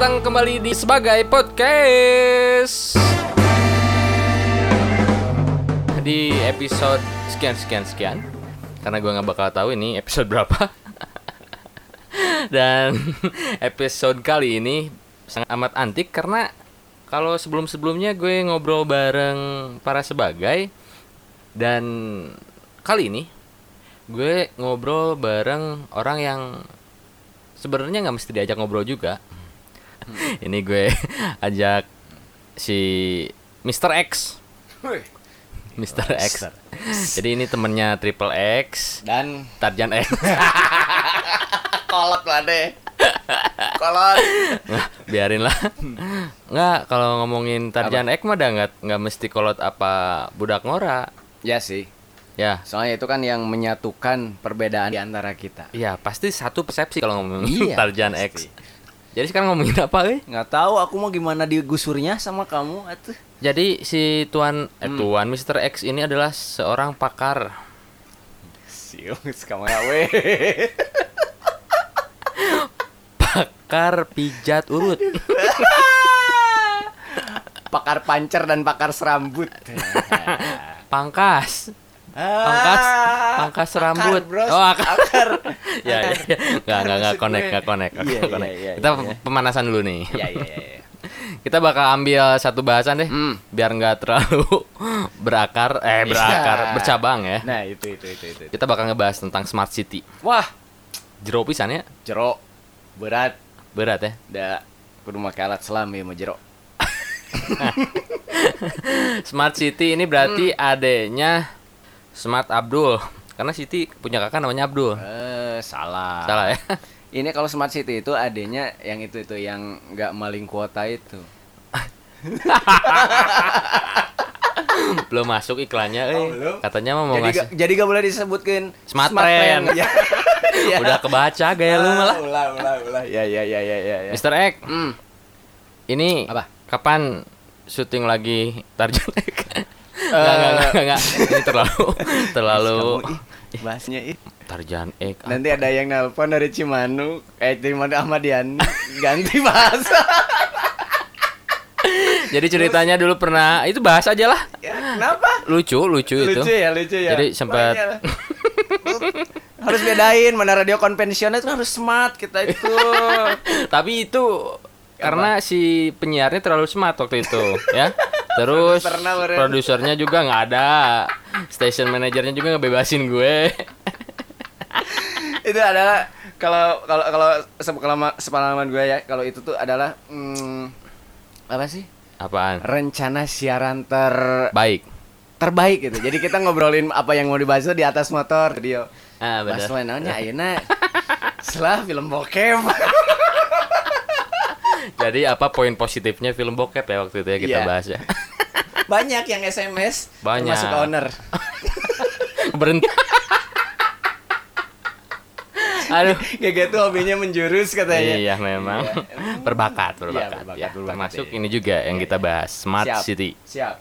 Datang kembali di sebagai podcast. Di episode sekian sekian sekian, karena gue nggak bakal tahu ini episode berapa. Dan episode kali ini sangat amat antik karena kalau sebelum-sebelumnya gue ngobrol bareng para sebagai dan kali ini gue ngobrol bareng orang yang sebenarnya nggak mesti diajak ngobrol juga. ini gue ajak si Mr. X. Mr. X. Jadi ini temennya Triple X Dan Tarjan X. kolot lah deh. kolot. Nggak, biarin lah. Nggak, kalau ngomongin Tarjan X mah udah nggak nggak mesti kolot apa budak ngora. Ya sih. Ya, Soalnya itu kan yang menyatukan perbedaan di antara kita. iya pasti satu persepsi kalau ngomongin Iya, Tarjan pasti. X. Jadi sekarang ngomongin apa, eh? Nggak tahu aku mau gimana digusurnya sama kamu atuh. Jadi si tuan eh Hmm. tuan Mr. X ini adalah seorang pakar kamu ya weh. pakar pijat urut. pakar pancer dan pakar serambut. Pangkas. Pangkas, pangkas rambut. bros. Oh, akar. akar. Ya, ya, ya. Nggak, nggak, nggak connect, nggak connect, nggak Iya, connect. iya, iya, Kita iya. pemanasan dulu nih. Iya iya iya. iya. Kita bakal ambil satu bahasan deh, Hmm. biar nggak terlalu berakar, eh berakar, Iya. bercabang ya. Nah, itu itu itu itu. Kita bakal ngebahas tentang smart city. Wah, Jero pisan ya, jeruk berat. berat ya. Da kudu make alat selam ya mau jeruk. Smart city ini berarti adanya Smart Abdul. Karena Siti punya kakak namanya Abdul. Eh, salah. Salah ya? Ini kalau smart city itu adanya yang itu itu yang nggak maling kuota itu. belum masuk iklannya, eh. Oh, belum? Katanya mau jadi ngasih. gak, jadi gak boleh disebutkan Smart friend. Ya. Ya. Udah kebaca gaya lu malah. Ah, Ulah ulah ulah. Ya ya ya ya ya. ya. Mister X, Hmm. ini Apa? kapan syuting lagi Tarjan X? Enggak, enggak, enggak, enggak. Ini terlalu terlalu ih, bahasnya ih. Tarjan X. Nanti ada yang nelpon dari Cimanuk, eh Cimanuk Ahmad Yani, ganti bahasa. Jadi ceritanya dulu pernah itu bahas aja lah. Ya, kenapa? Lucu, lucu, itu. Lucu ya, lucu ya. Jadi sempat- harus bedain mana radio konvensional itu harus smart kita itu. Tapi itu karena si penyiarnya terlalu smart waktu itu, ya. Terus Produsernya juga nggak ada, station manajernya juga ngebebasin gue. itu adalah kalau kalau kalau sepengalaman sepengalaman gue ya kalau itu tuh adalah hmm, apa sih Apaan? rencana siaran ter Baik. terbaik gitu jadi kita ngobrolin apa yang mau dibahas di atas motor dia Ah, benar. lainnya ayeuna setelah film bokep Jadi apa poin positifnya film bokep ya waktu itu ya kita Iya. bahas ya. banyak yang SMS Banyak. termasuk owner Berhenti. Aduh. kayak gitu hobinya menjurus katanya Iya memang Iya. berbakat, berbakat, berbakat, ya. berbakat, Termasuk iya. ini juga yang Iya, kita iya. bahas Smart Siap. City. siap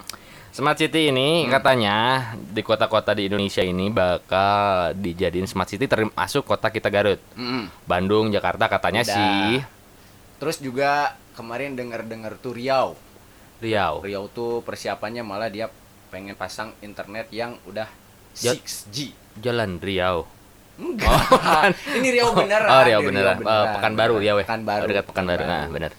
Smart City ini Hmm. katanya di kota-kota di Indonesia ini bakal dijadiin Smart City termasuk kota kita Garut. Mm-mm. Bandung, Jakarta katanya Udah. sih terus juga kemarin dengar-dengar tuh Riau Riau. Riau tuh persiapannya malah dia pengen pasang internet yang udah Ya- 6G. Jalan Riau. Enggak. bukan. Ini Riau beneran. Oh, Riau beneran. Oh, Pekanbaru Riau ya. Pekanbaru. Oh, dekat Pekanbaru. Nah, benar.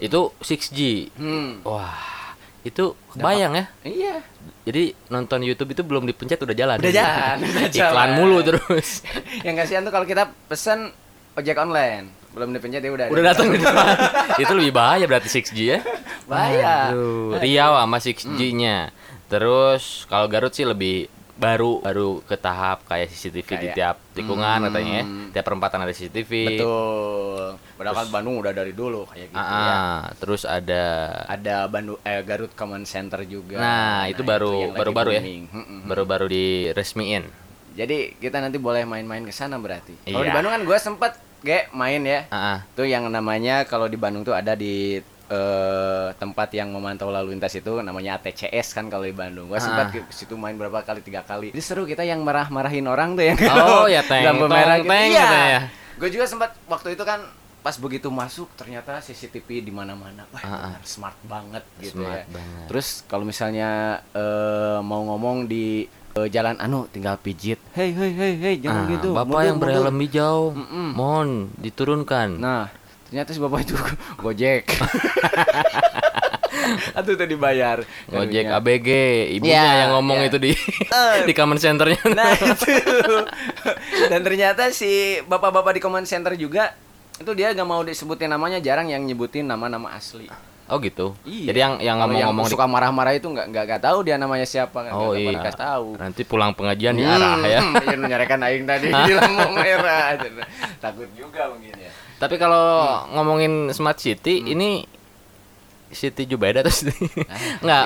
Itu 6G. Hmm. Wah, itu kebayang ya. Iya. Jadi nonton YouTube itu belum dipencet udah jalan. Udah jalan, udah Iklan jalan. mulu terus. Yang kasihan tuh kalau kita pesen ojek online, belum dipencet dia udah. udah datang di itu lebih bahaya berarti 6G ya. Bahaya. Aduh, Riau sama 6G-nya. Terus kalau Garut sih lebih baru baru ke tahap kayak CCTV di Kayak- tiap tikungan Hmm. katanya ya. Tiap perempatan ada CCTV. Betul. Padahal kan Bandung udah dari dulu kayak gitu Ah, ya. ah. terus ada Ada Bandung eh Garut Common Center juga. Nah, itu baru- yang lagi baru-baru ya? booming. Mm-mm. baru-baru diresmiin. Jadi kita nanti boleh main-main ke sana berarti. Kalau di Iya. Bandung kan gue sempet ge main ya. Ah, ah. Tuh yang namanya kalau di Bandung tuh ada di eh, tempat yang memantau lalu lintas itu namanya ATCS kan kalau di Bandung. Gua sempat Ah. ke situ main berapa kali tiga kali. Jadi seru kita yang marah-marahin orang tuh yang Oh, ya, teng, lampu merah gitu. teng Iya. katanya. Gue juga sempat waktu itu kan pas begitu masuk ternyata CCTV di mana-mana. Wah, Ah, ah. benar, smart banget gitu Smart ya. banget. Terus kalau misalnya eh, mau ngomong di eh, jalan anu tinggal pijit. Hei hei hei hei jangan Ah, gitu. Bapak mundur, yang berhelm hijau, Mm-mm. mohon diturunkan. Nah, ternyata si bapak itu Gojek. Aduh tadi bayar. Gojek. ABG, ibunya Ya, yang ngomong ya. itu di Eh. di comment centernya. Nah itu Dan ternyata si bapak-bapak di command center juga Itu dia gak mau disebutin namanya Jarang yang nyebutin nama-nama asli Oh gitu. Iya. Jadi yang yang ngomong-ngomong suka marah-marah itu nggak nggak nggak tahu dia namanya siapa nggak Oh nggak iya. dikasih tahu. Nanti pulang pengajian diarah ya. Hmm, iya lu nyarekan aing tadi di lampu merah. Takut juga mungkin ya. Tapi kalau Hmm. ngomongin smart city ini City Jubaida atau City? Ah, Enggak.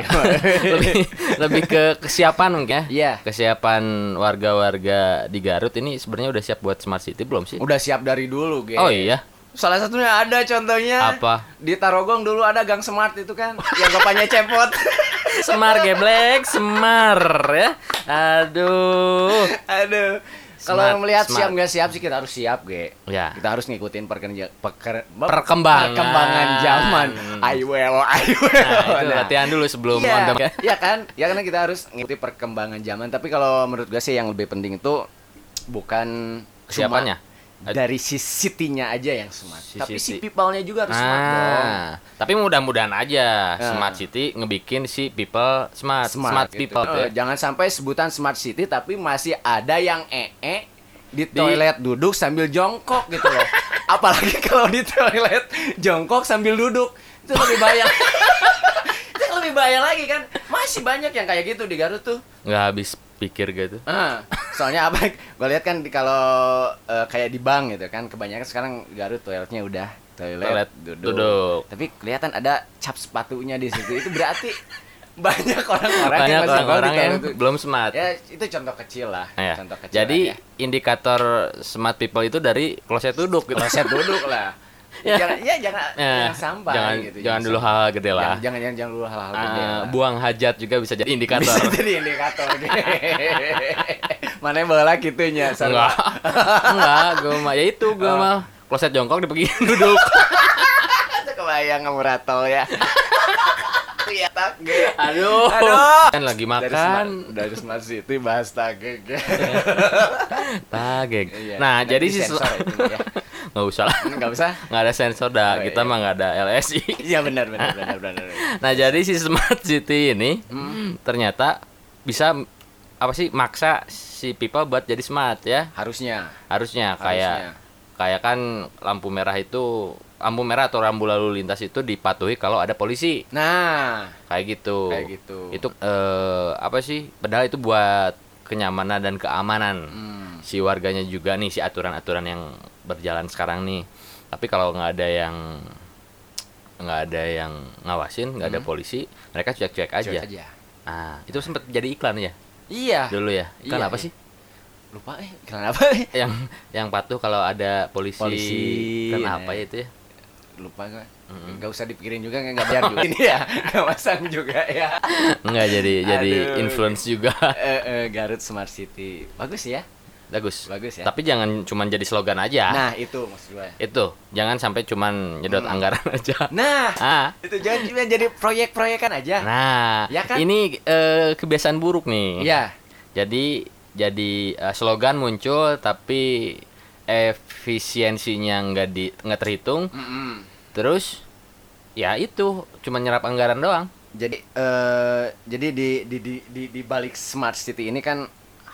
lebih lebih ke kesiapan mungkin ya. Iya. Kesiapan warga-warga di Garut ini sebenarnya udah siap buat smart city belum sih? Udah siap dari dulu, Ge. Oh iya. Salah satunya ada contohnya. Apa? Di Tarogong dulu ada Gang Smart itu kan, yang bapaknya cepot. Semar geblek, semar ya. Aduh. Aduh. Kalau melihat smart. siap nggak siap sih kita harus siap, Ge. Ya. Kita harus ngikutin perkerja, peker, Perkembangan. perkembangan zaman. I will, I will. Nah, itu Nah, latihan dulu sebelum Iya, on the- iya kan? Ya karena kita harus ngikuti perkembangan zaman. Tapi kalau menurut gue sih yang lebih penting itu bukan cuma Kesiapannya. Dari si city-nya aja yang smart. Si tapi si city. people-nya juga harus smart dong. Ah, tapi mudah-mudahan aja Nah. Smart City ngebikin si people smart, smart, gitu. people Eh, ya. Jangan sampai sebutan smart city tapi masih ada yang ee di Di- toilet duduk sambil jongkok gitu loh. Apalagi kalau di toilet jongkok sambil duduk. Itu lebih bahaya. lebih bahaya lagi kan. Masih banyak yang kayak gitu di Garut tuh. nggak habis pikir gitu. Ah, soalnya apa? Gue lihat kan kalau eh, kayak di bank gitu kan, kebanyakan sekarang Garut toiletnya udah toilet, Toilet duduk. duduk. Tapi kelihatan ada cap sepatunya di situ. Itu berarti banyak orang-orang Banyak yang orang-orang yang itu. belum smart. Ya, itu contoh kecil lah. Ya. Contoh kecil Jadi lah ya. indikator smart people itu dari kloset duduk gitu. kloset duduk lah. Ya. Jangan ya jangan Ya, jangan sampai jangan gitu. jangan dulu hal-hal gede lah. Jangan jangan jangan, jangan dulu hal-hal gede. Ah, lah. buang hajat juga bisa jadi indikator. Bisa jadi indikator. Mana bola gitunya, Enggak. Enggak, gue mah ya itu gue Oh. mah kloset jongkok dipergi duduk. Kebayang kamu ratol ya. Iya tak ge. Aduh. Aduh. Kan lagi Dari makan. smart, dari smart city bahas tage ge. Tageg. Iya, Nah, nanti jadi si sensor itu ya. Nggak usah lah. Enggak usah. Nggak ada sensor dah. Oh, Kita iya. mah nggak ada LSI. Iya benar benar benar benar. Nah, jadi si Smart City ini Hmm. ternyata bisa apa sih maksa si people buat jadi smart ya. Harusnya. Harusnya kayak kayak kan lampu merah itu lampu merah atau rambu lalu lintas itu dipatuhi kalau ada polisi. Nah, Kayak gitu. kayak gitu. Itu eh, apa sih? Padahal itu buat kenyamanan dan keamanan. Hmm. si warganya juga nih si aturan-aturan yang berjalan sekarang nih tapi kalau nggak ada yang nggak ada yang ngawasin nggak ada Hmm. polisi mereka cuek-cuek aja. Cuek aja. ah itu sempat jadi iklan ya Iya. dulu ya iklan Iya, apa iya. sih Lupa eh kenapa eh? yang yang patuh kalau ada polisi, Polisi, kan ya. apa ya itu ya Lupa gue. Mm-mm. Gak usah dipikirin juga nggak biar juga ini ya. Gak masang juga ya. nggak jadi jadi Aduh. influence juga Eh, eh, Garut Smart City. Bagus ya. Bagus Bagus ya. tapi jangan cuman jadi slogan aja Nah, itu maksud gue. itu jangan sampai cuman nyedot Hmm. anggaran aja Nah, ah itu jangan cuma jadi proyek-proyekan aja. Nah, Ya kan? ini eh, kebiasaan buruk nih. Iya. Jadi jadi eh, slogan muncul tapi efisiensinya nggak di nggak terhitung. Mm-mm. Terus ya itu cuma nyerap anggaran doang. Jadi eh jadi di di di di di balik smart city ini kan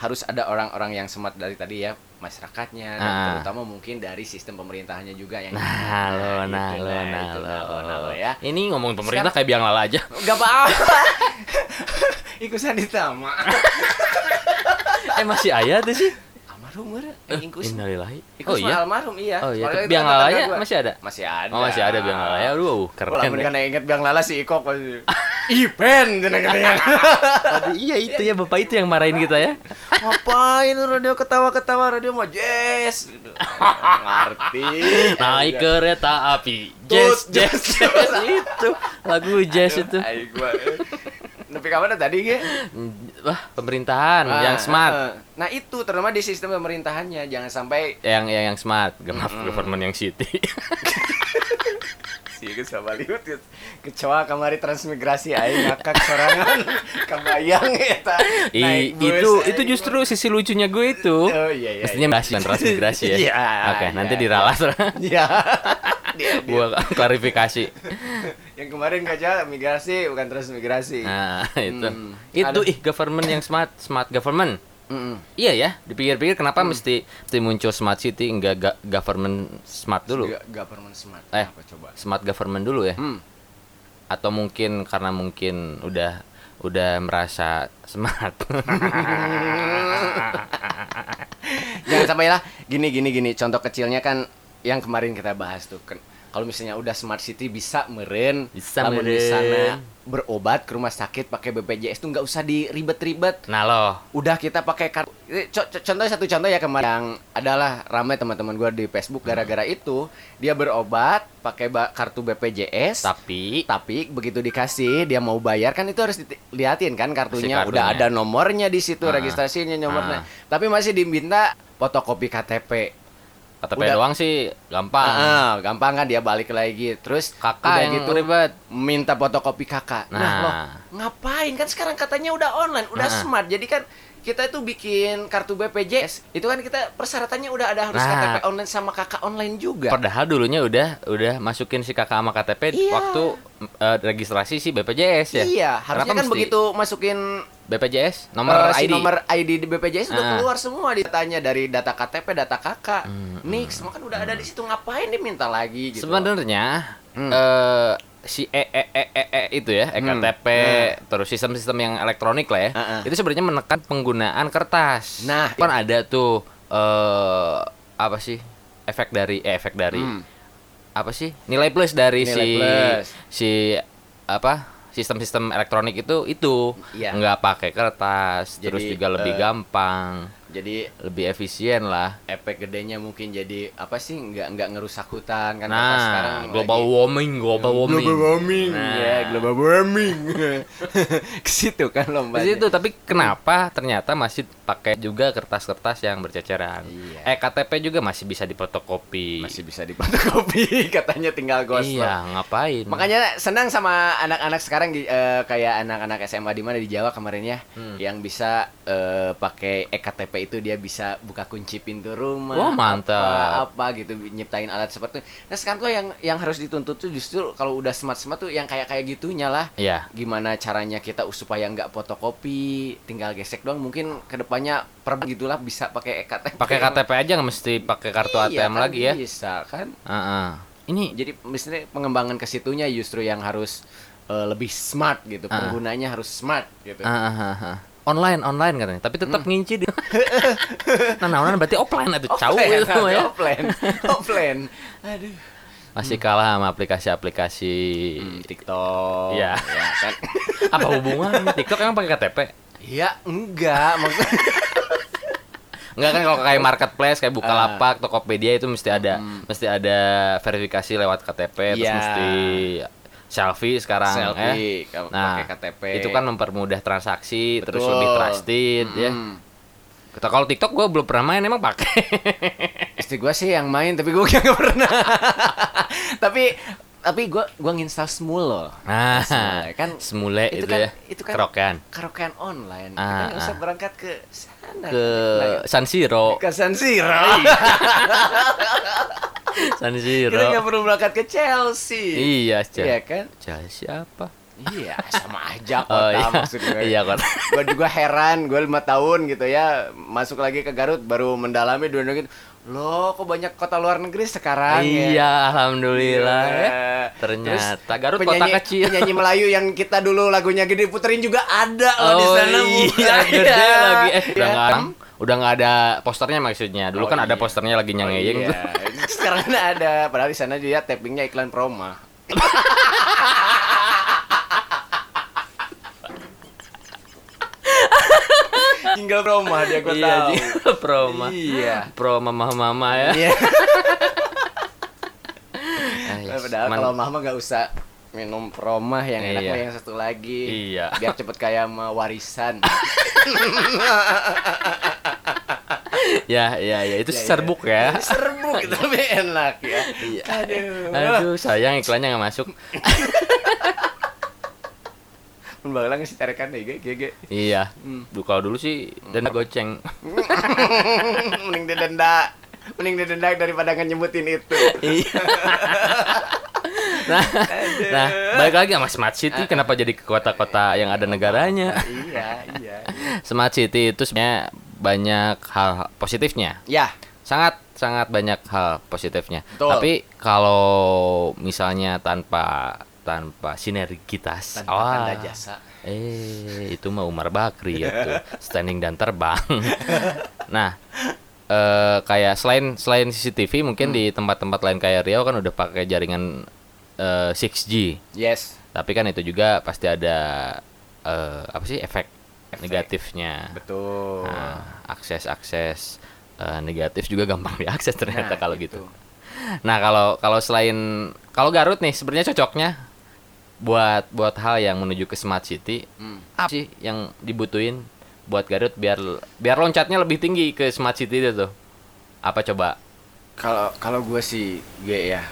harus ada orang-orang yang smart dari tadi ya masyarakatnya dan Ah. terutama mungkin dari sistem pemerintahannya juga yang Nah, lo, nah, gitu, lo, nah, itu, lo. nah, lo, nah, lo, ya. Ini ngomong pemerintah kayak biang lala aja. Gak apa-apa. Ikusan ditama. eh masih ayah tuh sih. Almarhum meureun. Eh, Eh, Ingkus. Innalillahi. Oh iya. almarhum iya. Oh iya, Soalnya biang lalanya masih ada. Masih ada. Oh masih ada biang lala ya. Aduh, keren. Kalau kan inget biang lala si Iko pasti. Ipen jeneng-jeneng. Aduh, iya itu ya bapak itu yang marahin kita ya. Ngapain lu radio ketawa-ketawa radio mah jazz. Ngerti. Naik kereta api. Jazz, jazz, jazz. jazz itu lagu jazz itu. Ayo gua. Topik apa tadi, Ge? Wah, pemerintahan Ah, yang smart. eh. Nah, itu terutama di sistem pemerintahannya jangan sampai Yang yang yang smart, government yang city. sih ke Sabaliut kecoa kamari transmigrasi aing ngakak sorangan kebayang eta I, naik bus, itu itu justru sisi lucunya gue itu. oh iya iya Mestinya iya. transmigrasi ya. Iya, Oke, iya, nanti iya. diralas. Iya. Dia. Gua klarifikasi. yang kemarin kaca migrasi bukan transmigrasi Nah, itu. Hmm. Itu ih government yang smart, smart government. Mm-mm. Iya ya, dipikir-pikir kenapa Hmm. mesti mesti muncul smart city enggak ga- government smart dulu? Ga- government smart Eh. apa coba Smart government dulu ya. hmm. Atau mungkin karena mungkin udah udah merasa smart. jangan sampai lah gini gini gini contoh kecilnya kan yang kemarin kita bahas tuh kan kalau misalnya udah smart city bisa meren. Bisa lamun meren. di sana berobat ke rumah sakit pakai BPJS tuh nggak usah diribet-ribet. Nah loh, udah kita pakai kartu co- co- contoh satu contoh ya kemarin. Yang adalah ramai teman-teman gue di Facebook gara-gara itu. Dia berobat pakai kartu BPJS tapi tapi begitu dikasih dia mau bayar kan itu harus dilihatin kan kartunya, kartunya. udah ada nomornya di situ Ah. registrasinya nomornya. Ah. tapi masih diminta fotokopi KTP KTP Udah. doang sih gampang. Ah, gampang kan dia balik lagi terus Kakak udah yang gitu ribet. minta fotokopi kakak nah, Nah. loh ngapain kan sekarang katanya udah online udah Nah. smart jadi kan kita itu bikin kartu BPJS itu kan kita persyaratannya udah ada harus Nah. KTP online sama kakak online juga Padahal dulunya udah udah masukin si kakak sama KTP Iya. waktu eh, registrasi si BPJS ya. iya harusnya Kenapa kan mesti begitu masukin BPJS nomor Eh, si ID. nomor ID di BPJS udah Ah. keluar semua ditanya dari data KTP, data kakak, Hmm, mix, semua kan udah ada di situ ngapain diminta lagi gitu. Sebenarnya Hmm. eh si e e e e, E itu ya, Hmm. ektp, terus sistem-sistem yang elektronik lah ya. Ah, ah. Itu sebenarnya menekan penggunaan kertas. Nah, kan ada tuh eh apa sih? efek dari eh, efek dari Hmm. apa sih? Nilai plus dari Nilai si plus. si apa? sistem-sistem elektronik itu itu Iya. nggak pakai kertas, terus Jadi, juga lebih eh, gampang, Jadi lebih efisien lah. efek gedenya mungkin jadi apa sih nggak nggak ngerusak hutan kan Nah, sekarang global lagi- warming, global warming. global warming Nah. ya global warming ke situ kan Di lombanya situ tapi kenapa ternyata masih pakai juga kertas-kertas yang berceceran. Iya. Eh KTP juga masih bisa difotokopi. masih bisa difotokopi katanya tinggal ghost Iya, ngapain? Makanya senang sama anak-anak sekarang di- eh, kayak anak-anak SMA di mana di Jawa kemarin ya Hmm. yang bisa eh, pakai ektp itu dia bisa buka kunci pintu rumah. Wah, mantap. Apa, apa gitu nyiptain alat seperti itu. Nah, sekarang tuh yang yang harus dituntut tuh justru kalau udah smart-smart tuh yang kayak kayak gitunya lah. Iya. Gimana caranya kita supaya nggak fotokopi, tinggal gesek doang mungkin ke depannya per gitulah bisa pakai ektp. Pakai KTP aja nggak mesti pakai kartu Iya, ATM kan lagi ya. Bisa kan? Heeh. Ini Jadi misalnya pengembangan ke situnya justru yang harus eh, lebih smart gitu. Ah. Penggunanya harus smart gitu. ah, ah. online online katanya, tapi tetap nginci dia. nah, nah, nah, berarti offline atau jauh itu ya. offline, offline. Aduh. Masih kalah sama aplikasi-aplikasi Hmm, TikTok. Iya. ya kan. apa hubungannya TikTok emang pakai KTP? Ya enggak, maksudnya Enggak kan kalau kayak marketplace kayak. Bukalapak, Tokopedia itu mesti ada mesti ada verifikasi lewat KTP terus Hmm. Iya. mesti selfie sekarang eh. selfie kalau Nah, pakai KTP. itu kan mempermudah transaksi terus Betul. lebih trusted ya. Hmm. Kita kalau TikTok gue belum pernah main emang pakai. Istri gua sih yang main tapi gua nggak pernah. tapi tapi gua gua nginstal Smule loh. nah, Smule, kan semule itu itu, kan- ya. itu kan- Kerokan karaokean online. Ah, kita nggak usah ah. berangkat ke sana. ke Nah, San Siro. ke San Siro. San Kita Siro. nggak perlu berangkat ke Chelsea. Iya, Cel. Iya kan? Cel siapa? Iya, sama aja kota Oh iya. maksud gue. Iya, kota. gue juga heran, gue lima tahun gitu ya, masuk lagi ke Garut baru mendalami dua gitu. Loh, kok banyak kota luar negeri sekarang ya? Iya, alhamdulillah ya. Iya. Ternyata Terus Garut kota penyanyi, kecil. Penyanyi Melayu yang kita dulu lagunya gede puterin juga ada loh di sana. Iya, gede Ada. lagi. Eh, udah Iya. nggak udah nggak ada posternya maksudnya. Dulu Oh, kan ada iya. posternya lagi nyengeyeng Oh, tuh. iya. Sekarang ada, padahal di sana dia tappingnya iklan Proma. Tinggal Proma dia gue Iya, tahu. Ji. Proma. Iya. Pro mama-mama ya. Iya. Ah, yes. Padahal Man- kalau mama nggak usah minum promah yang enak Iya. yang satu lagi. Iya. Biar cepet kayak sama warisan. ya ya ya itu Ya, ya. serbuk ya Serbuk itu lebih enak ya. Iya. Aduh. aduh sayang iklannya nggak masuk Mun baheula geus ditarekan deh ge ge ge. iya Hmm. Duh, kalau dulu sih dan goceng Mending didenda. Mending didenda daripada nyebutin itu. iya nah nah balik lagi sama smart city kenapa jadi ke kota-kota yang ada negaranya iya, iya. smart city itu sebenarnya banyak hal positifnya Ya, sangat sangat banyak hal positifnya Betul. tapi kalau misalnya tanpa tanpa sinergitas tanpa wah, tanda jasa. eh itu mah Umar Bakri ya tuh standing dan terbang nah eh kayak selain selain CCTV mungkin Hmm. di tempat-tempat lain kayak Riau kan udah pakai jaringan eh, 6G Yes. tapi kan itu juga pasti ada eh, apa sih efek, Efek. negatifnya Betul. Nah, akses-akses eh, negatif juga gampang diakses ternyata Nah, kalau itu. gitu. Nah, kalau kalau selain kalau Garut nih sebenarnya cocoknya buat buat hal yang menuju ke smart city Hmm. apa sih yang dibutuhin buat Garut biar biar loncatnya lebih tinggi ke smart city itu tuh. Apa coba? Kalau kalau gue sih gue ya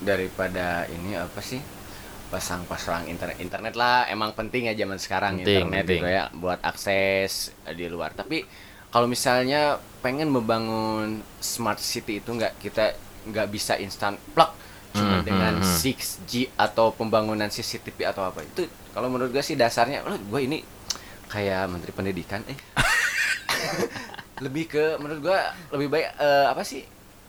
daripada ini apa sih pasang-pasang internet internet lah emang penting ya zaman sekarang Penting, internet penting. gitu ya buat akses di luar. Tapi kalau misalnya pengen membangun smart city itu nggak kita nggak bisa instan plug cuma Hmm, dengan hmm, hmm. 6G atau pembangunan CCTV atau apa itu kalau menurut gue sih dasarnya oh, gue ini kayak menteri pendidikan eh lebih ke menurut gua lebih baik eh, apa sih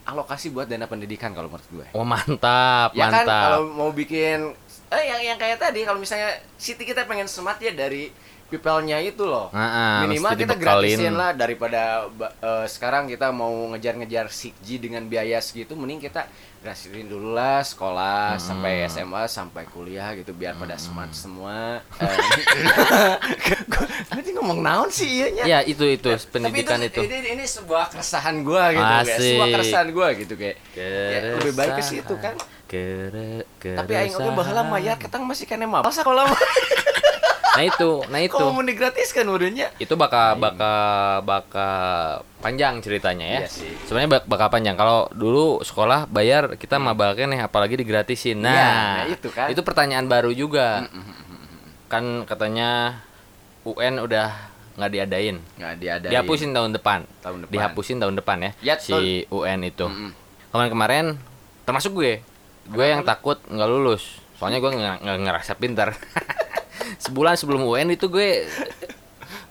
alokasi buat dana pendidikan kalau menurut gue Oh, mantap, ya kan mantap. kalau mau bikin eh yang yang kayak tadi kalau misalnya city kita pengen smart ya dari people-nya itu loh Nah, minimal kita gratisin lah daripada eh, sekarang kita mau ngejar-ngejar 6G dengan biaya segitu mending kita gratisin dulu lah sekolah Hmm. sampai SMA sampai kuliah gitu biar pada smart semua Eh, nanti ngomong naon sih iya Ya, itu itu Tapi pendidikan itu. Ini, ini sebuah keresahan gua gitu kayak sebuah keresahan gua gitu kayak. Ya, lebih baik ke situ kan. Kere, Tapi aing keresahan. baheula mayat ketang masih kena mah. sekolah mah. Nah itu, nah itu. Kok mau digratiskan udahnya? Itu bakal bakal bakal panjang ceritanya ya. Iya sih. Sebenarnya bak- bakal panjang. Kalau dulu sekolah bayar kita mabalkan nih apalagi digratisin. Nah, Hmm. Iya, nah itu kan. Itu pertanyaan baru juga. Kan katanya UN udah nggak diadain. Nggak diadain. Dihapusin tahun depan. Tahun depan. Dihapusin tahun depan ya. Ya, si UN itu. Mm-mm. Kemarin-kemarin termasuk gue. Gue yang takut nggak lulus. Soalnya gue nggak nggak ngerasa pintar. Sebulan sebelum UN itu gue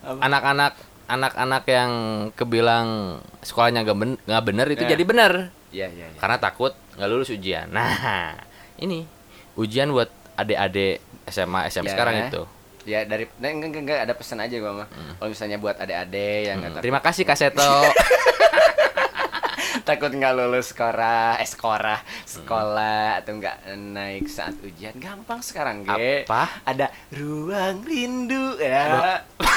anak-anak anak-anak yang kebilang sekolahnya nggak ben- nggak bener itu Ya. jadi bener Iya, iya, iya. karena takut nggak lulus ujian. Nah ini ujian buat adik-adik SMA SM Ya. sekarang itu. Ya dari nah, enggak, enggak, enggak ada pesan aja gua mah. Hmm. Kalau misalnya buat adik-adik yang takut, Terima kasih Kak Seto. takut nggak lulus sekolah, eh sekolah, sekolah atau nggak naik saat ujian, gampang sekarang, Ge. Apa? Ada ruang rindu ya. Gue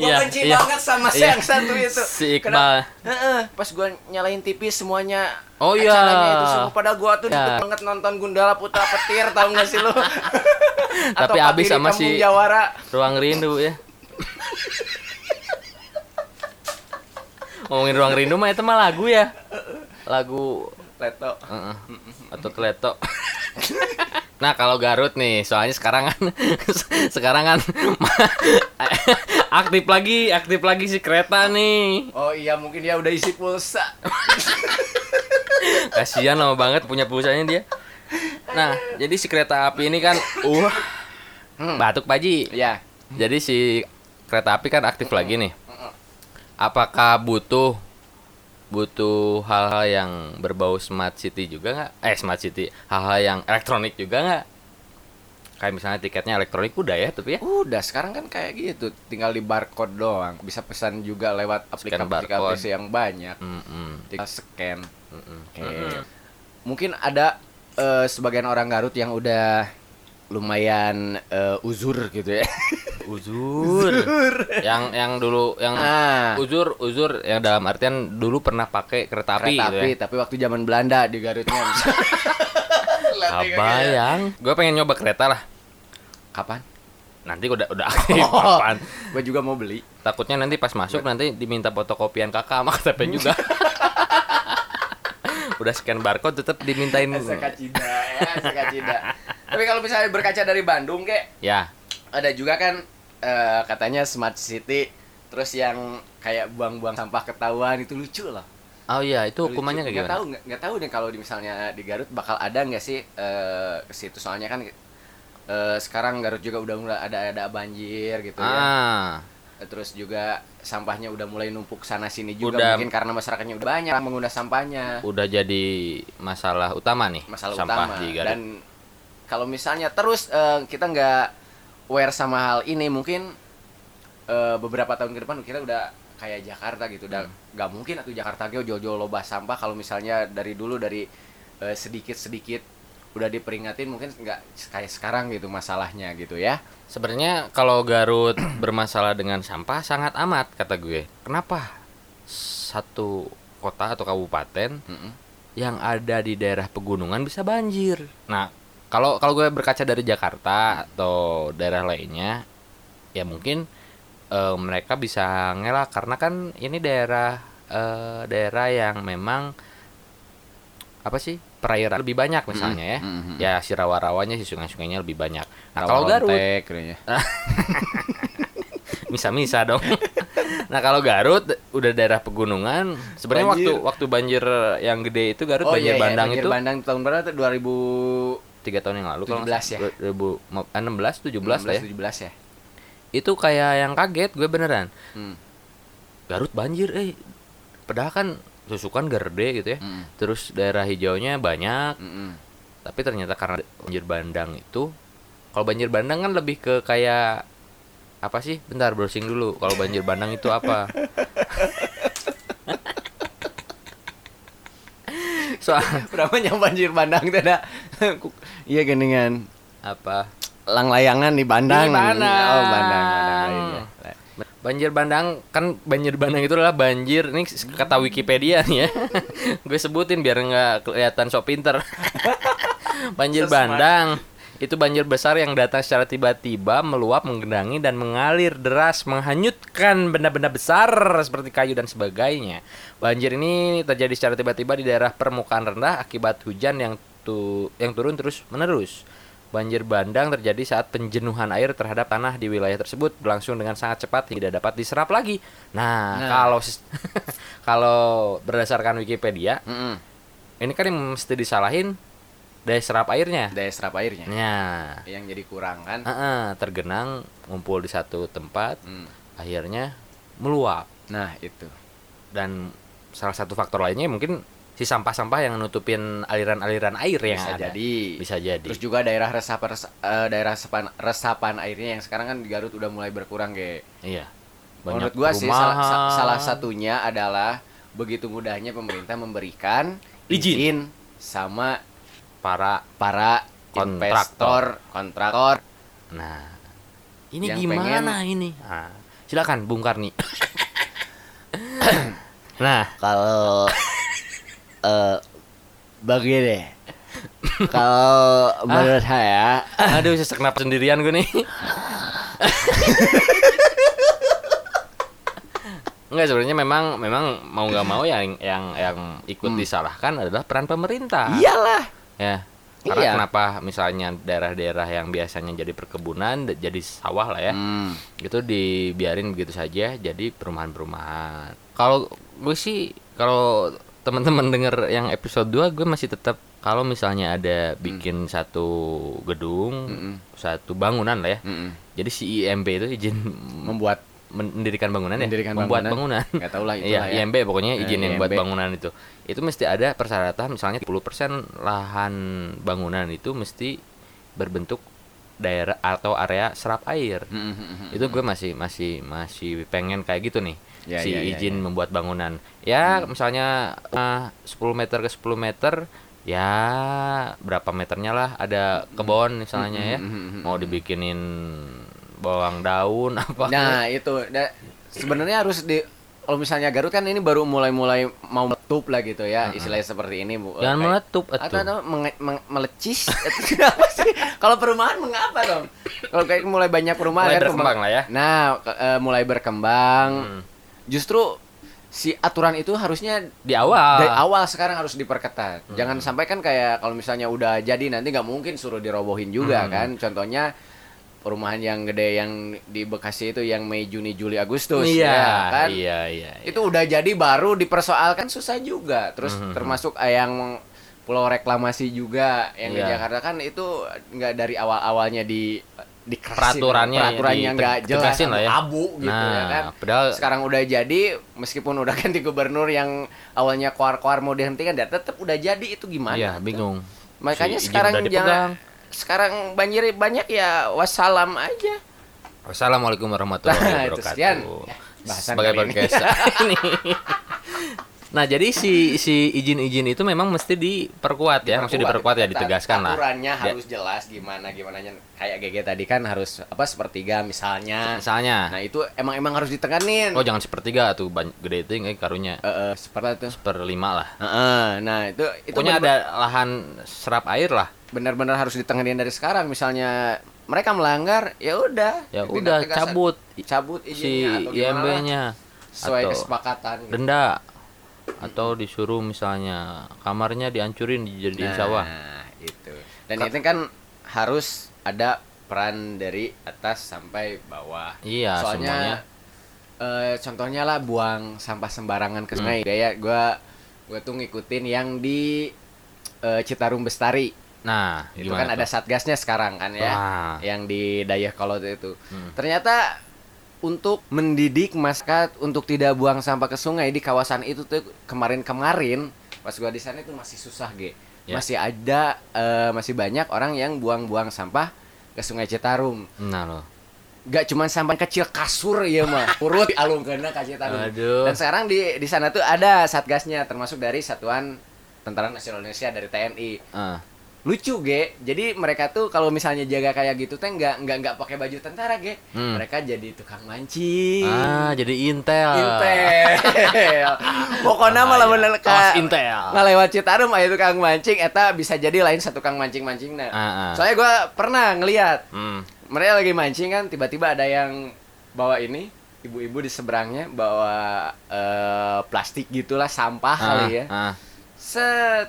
Iya, benci iya. banget sama si Iya. yang satu itu. Si Iqbal. Kena- Heeh, pas gua nyalain TV semuanya Oh, iya. acaranya itu semua pada gua tuh Iya. deket banget nonton Gundala Putra Petir tahu gak sih lu? Tapi abis sama si- Jawara. Ruang rindu ya. Ngomongin ruang rindu mah itu mah lagu ya. Lagu Leto. Heeh. atau Teleto. nah kalau Garut nih, soalnya sekarang kan sekarang kan aktif lagi, aktif lagi si kereta nih. Oh iya mungkin dia udah isi pulsa. Kasihan lama banget punya pulsanya dia. Nah, jadi si kereta api ini kan uh batuk Paji. Ya. Jadi si kereta api kan aktif lagi nih. Apakah butuh butuh hal-hal yang berbau smart city juga nggak? Eh smart city, hal-hal yang elektronik juga nggak? Kayak misalnya tiketnya elektronik udah ya, tapi ya. Udah sekarang kan kayak gitu, tinggal di barcode doang. Bisa pesan juga lewat aplikasi-aplikasi yang banyak. Mm-mm. Tinggal scan. Mm-mm. Oke. Mungkin ada eh, sebagian orang Garut yang udah lumayan eh, uzur gitu ya. Uzur. yang yang dulu yang Ah. uzur uzur yang dalam artian dulu pernah pakai kereta api kereta gitu api, ya. tapi waktu zaman Belanda di Garutnya. Kebayang. Gue pengen nyoba kereta lah. Kapan? Nanti udah udah aktif Oh. kapan. Gue juga mau beli. Takutnya nanti pas masuk nanti diminta fotokopian kakak sama KTP juga. udah scan barcode tetap dimintain. Sekacida ya, sekacida. Tapi kalau misalnya berkaca dari Bandung, kek, Ya, ada juga kan eh, katanya smart city terus yang kayak buang-buang sampah ketahuan itu lucu loh. Oh iya, itu hukumannya kayak gimana? tahu nggak nggak tahu deh kalau di misalnya di Garut bakal ada nggak sih eh, ke situ? Soalnya kan eh, sekarang Garut juga udah mulai ada ada banjir gitu ya. Ah, terus juga sampahnya udah mulai numpuk sana sini juga Udah- mungkin karena masyarakatnya udah banyak mengguna sampahnya. Udah jadi masalah utama nih masalah sampah utama. di Garut. dan kalau misalnya terus eh, kita nggak aware sama hal ini mungkin eh, beberapa tahun ke depan kita udah kayak Jakarta gitu udah Hmm. nggak mungkin atau Jakarta ge jauh-jauh loba sampah kalau misalnya dari dulu dari sedikit sedikit udah diperingatin mungkin nggak kayak sekarang gitu masalahnya gitu ya Sebenarnya kalau Garut bermasalah dengan sampah sangat amat kata gue. Kenapa satu kota atau kabupaten Mm-mm. yang ada di daerah pegunungan bisa banjir? Nah, kalau kalau gue berkaca dari Jakarta atau daerah lainnya, ya mungkin eh, mereka bisa ngelak karena kan ini daerah eh, daerah yang memang apa sih perairan lebih banyak misalnya ya. Mm, mm, mm. Ya si rawa-rawanya si sungai-sungainya lebih banyak. Nah, Rawa kalau Garut misa-misa dong. nah kalau Garut udah daerah pegunungan, sebenarnya waktu Banjir. waktu banjir yang gede itu Garut Oh, banjir iya, iya, bandang banjir itu bandang tahun berapa tuh 2000 tiga tahun yang lalu kalau 17 ya? 2016 17 lah ya. 17 ya Itu kayak yang kaget gue beneran. Hmm. Garut banjir eh padahal kan susukan gede gitu ya. Mm, Terus daerah hijaunya banyak, mm, mm. tapi ternyata karena banjir bandang itu kalau banjir bandang kan lebih ke kayak apa sih? Bentar browsing dulu. Kalau banjir bandang itu apa? Soal Berapa yang banjir bandang ada? Iya geningan apa? lang layangan di bandang. Di Bandang. Oh, bandang, bandang. Iya. Banjir bandang kan banjir bandang itu adalah banjir ini kata Wikipedia nih ya. Gue sebutin biar nggak kelihatan sok pinter. banjir So smart. bandang itu banjir besar yang datang secara tiba-tiba meluap, menggenangi dan mengalir deras menghanyutkan benda-benda besar seperti kayu dan sebagainya. Banjir ini terjadi secara tiba-tiba di daerah permukaan rendah akibat hujan yang tu yang turun terus menerus. Banjir bandang terjadi saat penjenuhan air terhadap tanah di wilayah tersebut berlangsung dengan sangat cepat hingga tidak dapat diserap lagi. Nah, Nah. kalau kalau berdasarkan Wikipedia, Mm-mm. ini kan yang mesti disalahin daya serap airnya. Daya serap airnya. Ya, Yang jadi kurang kan? Heeh, tergenang ngumpul di satu tempat, Hmm. akhirnya meluap. Nah, itu. Dan salah satu faktor lainnya mungkin si sampah-sampah yang nutupin aliran-aliran air yang Bisa ada. jadi. Bisa jadi. Terus juga daerah resapan eh, daerah resapan, resapan airnya yang sekarang kan di Garut udah mulai berkurang, ge. Iya. Menurut gua sih salah, sa- salah satunya adalah begitu mudahnya pemerintah memberikan Izin. izin sama para para Kontraktor. investor, kontraktor. Nah, ini Yang gimana ini? Nah, silakan Bung Karni. nah, Kalau eh begini. Kalau menurut saya aduh sesek napas sendirian gue nih. Enggak sebenarnya memang memang mau nggak mau yang yang yang ikut Hmm. disalahkan adalah peran pemerintah. iyalah. Ya. Karena Iya. kenapa misalnya daerah-daerah yang biasanya jadi perkebunan jadi sawah lah ya. Hmm. Itu dibiarin begitu saja jadi perumahan-perumahan. Kalau gue sih kalau teman-teman denger yang episode 2 gue masih tetap kalau misalnya ada bikin satu gedung, Mm-mm. satu bangunan lah ya. Mm-mm. Jadi si IMB itu izin Membuat mendirikan bangunan ya, Mendirikan membuat bangunan. bangunan. nggak tahu lah itu Iya, lah ya. IMB pokoknya Eh, izin yang buat bangunan itu. Itu mesti ada persyaratan misalnya 10% lahan bangunan itu mesti berbentuk daerah atau area serap air. Mm-mm. Itu gue masih masih masih pengen kayak gitu nih. Ya, si ya, ya, izin ya. membuat bangunan. Ya, misalnya eh, 10 meter ke 10 meter ya berapa meternya lah ada kebon misalnya ya. Mm-mm. Mau dibikinin bawang daun apa Nah, itu da- sebenarnya harus di kalau misalnya Garut kan ini baru mulai-mulai mau meletup lah gitu ya, istilahnya seperti ini, Bu. Jangan meletup atau, atau menge- meng- melecis kalau perumahan mengapa dong kalau kayak mulai banyak perumahan Mulai kan berkembang lah ya. nah eh, mulai berkembang Hmm. Justru si aturan itu harusnya Di awal. dari awal sekarang harus diperketat Hmm. jangan sampai kan kayak kalau misalnya udah jadi nanti nggak mungkin suruh dirobohin juga Hmm. kan contohnya perumahan yang gede yang di Bekasi itu yang Mei Juni Juli Agustus Iya, ya kan iya, iya. iya. itu udah jadi baru dipersoalkan susah juga terus Mhm. termasuk eh, yang pulau reklamasi juga yang di Iya. Jakarta kan itu nggak dari awal awalnya di di Peraturannya ya, peraturannya nggak jelas tegasin lah ya. abu gitu Nah, ya kan padahal- sekarang udah jadi meskipun udah ganti gubernur yang awalnya koar-koar mau dihentikan dia tetap udah jadi itu gimana tuh? bingung. makanya Si sekarang jangan sekarang banjir banyak ya wassalam aja Wassalamualaikum warahmatullahi Nah, itu wabarakatuh. Sebagai podcast ini. Nah, jadi si si izin-izin itu memang mesti diperkuat ya, mesti diperkuat ya, ditegaskan lah. Aturannya Ya. harus jelas gimana gimana kayak GG tadi kan harus apa sepertiga misalnya. Misalnya, Nah, itu emang emang harus diteganin. oh jangan sepertiga tuh gede itu kayak karunya Eh, eh, seperti itu. per lima lah. Heeh, nah, itu itu Pokoknya bener- ada lahan serap air lah. benar-benar harus diteganin dari sekarang misalnya mereka melanggar ya udah Ya udah cabut cabut si izinnya lah. IMB-nya sesuai atau kesepakatan gitu. denda atau disuruh misalnya kamarnya dihancurin dijadiin sawah. Nah, itu. Dan itu kan harus ada peran dari atas sampai bawah. Iya, Soalnya semuanya. eh, contohnya lah buang sampah sembarangan ke sungai. Kayak gua gua tuh ngikutin yang di eh, Citarum Bestari. Nah, Itu kan ada tuh? satgasnya sekarang kan ya. Wah. Yang di Dayakolot itu. Hmm. Ternyata untuk mendidik masyarakat untuk tidak buang sampah ke sungai di kawasan itu tuh kemarin-kemarin pas gua di sana itu masih susah, Ge. Ya. Masih ada eh, masih banyak orang yang buang-buang sampah ke Sungai Citarum. Nah loh. Gak cuma sampah kecil kasur ya mah, urut alungkeunna ka Citarum. Aduh. Dan sekarang di di sana tuh ada satgasnya termasuk dari Satuan Tentara Nasional Indonesia dari TNI. Ah. Lucu ge jadi mereka tuh kalau misalnya jaga kayak gitu teh nggak nggak nggak pakai baju tentara ge Hmm. mereka jadi tukang mancing Ah, jadi intel. intel pokoknya malah Bahaya. bener ka intel. ngalewat Citarum aya tukang mancing eta bisa jadi lain satu tukang mancing mancing nah Ah, ah. soalnya gua pernah ngeliat Hmm. mereka lagi mancing kan tiba-tiba ada yang bawa ini ibu-ibu di seberangnya bawa eh, plastik gitulah sampah Ah, kali ya ah. set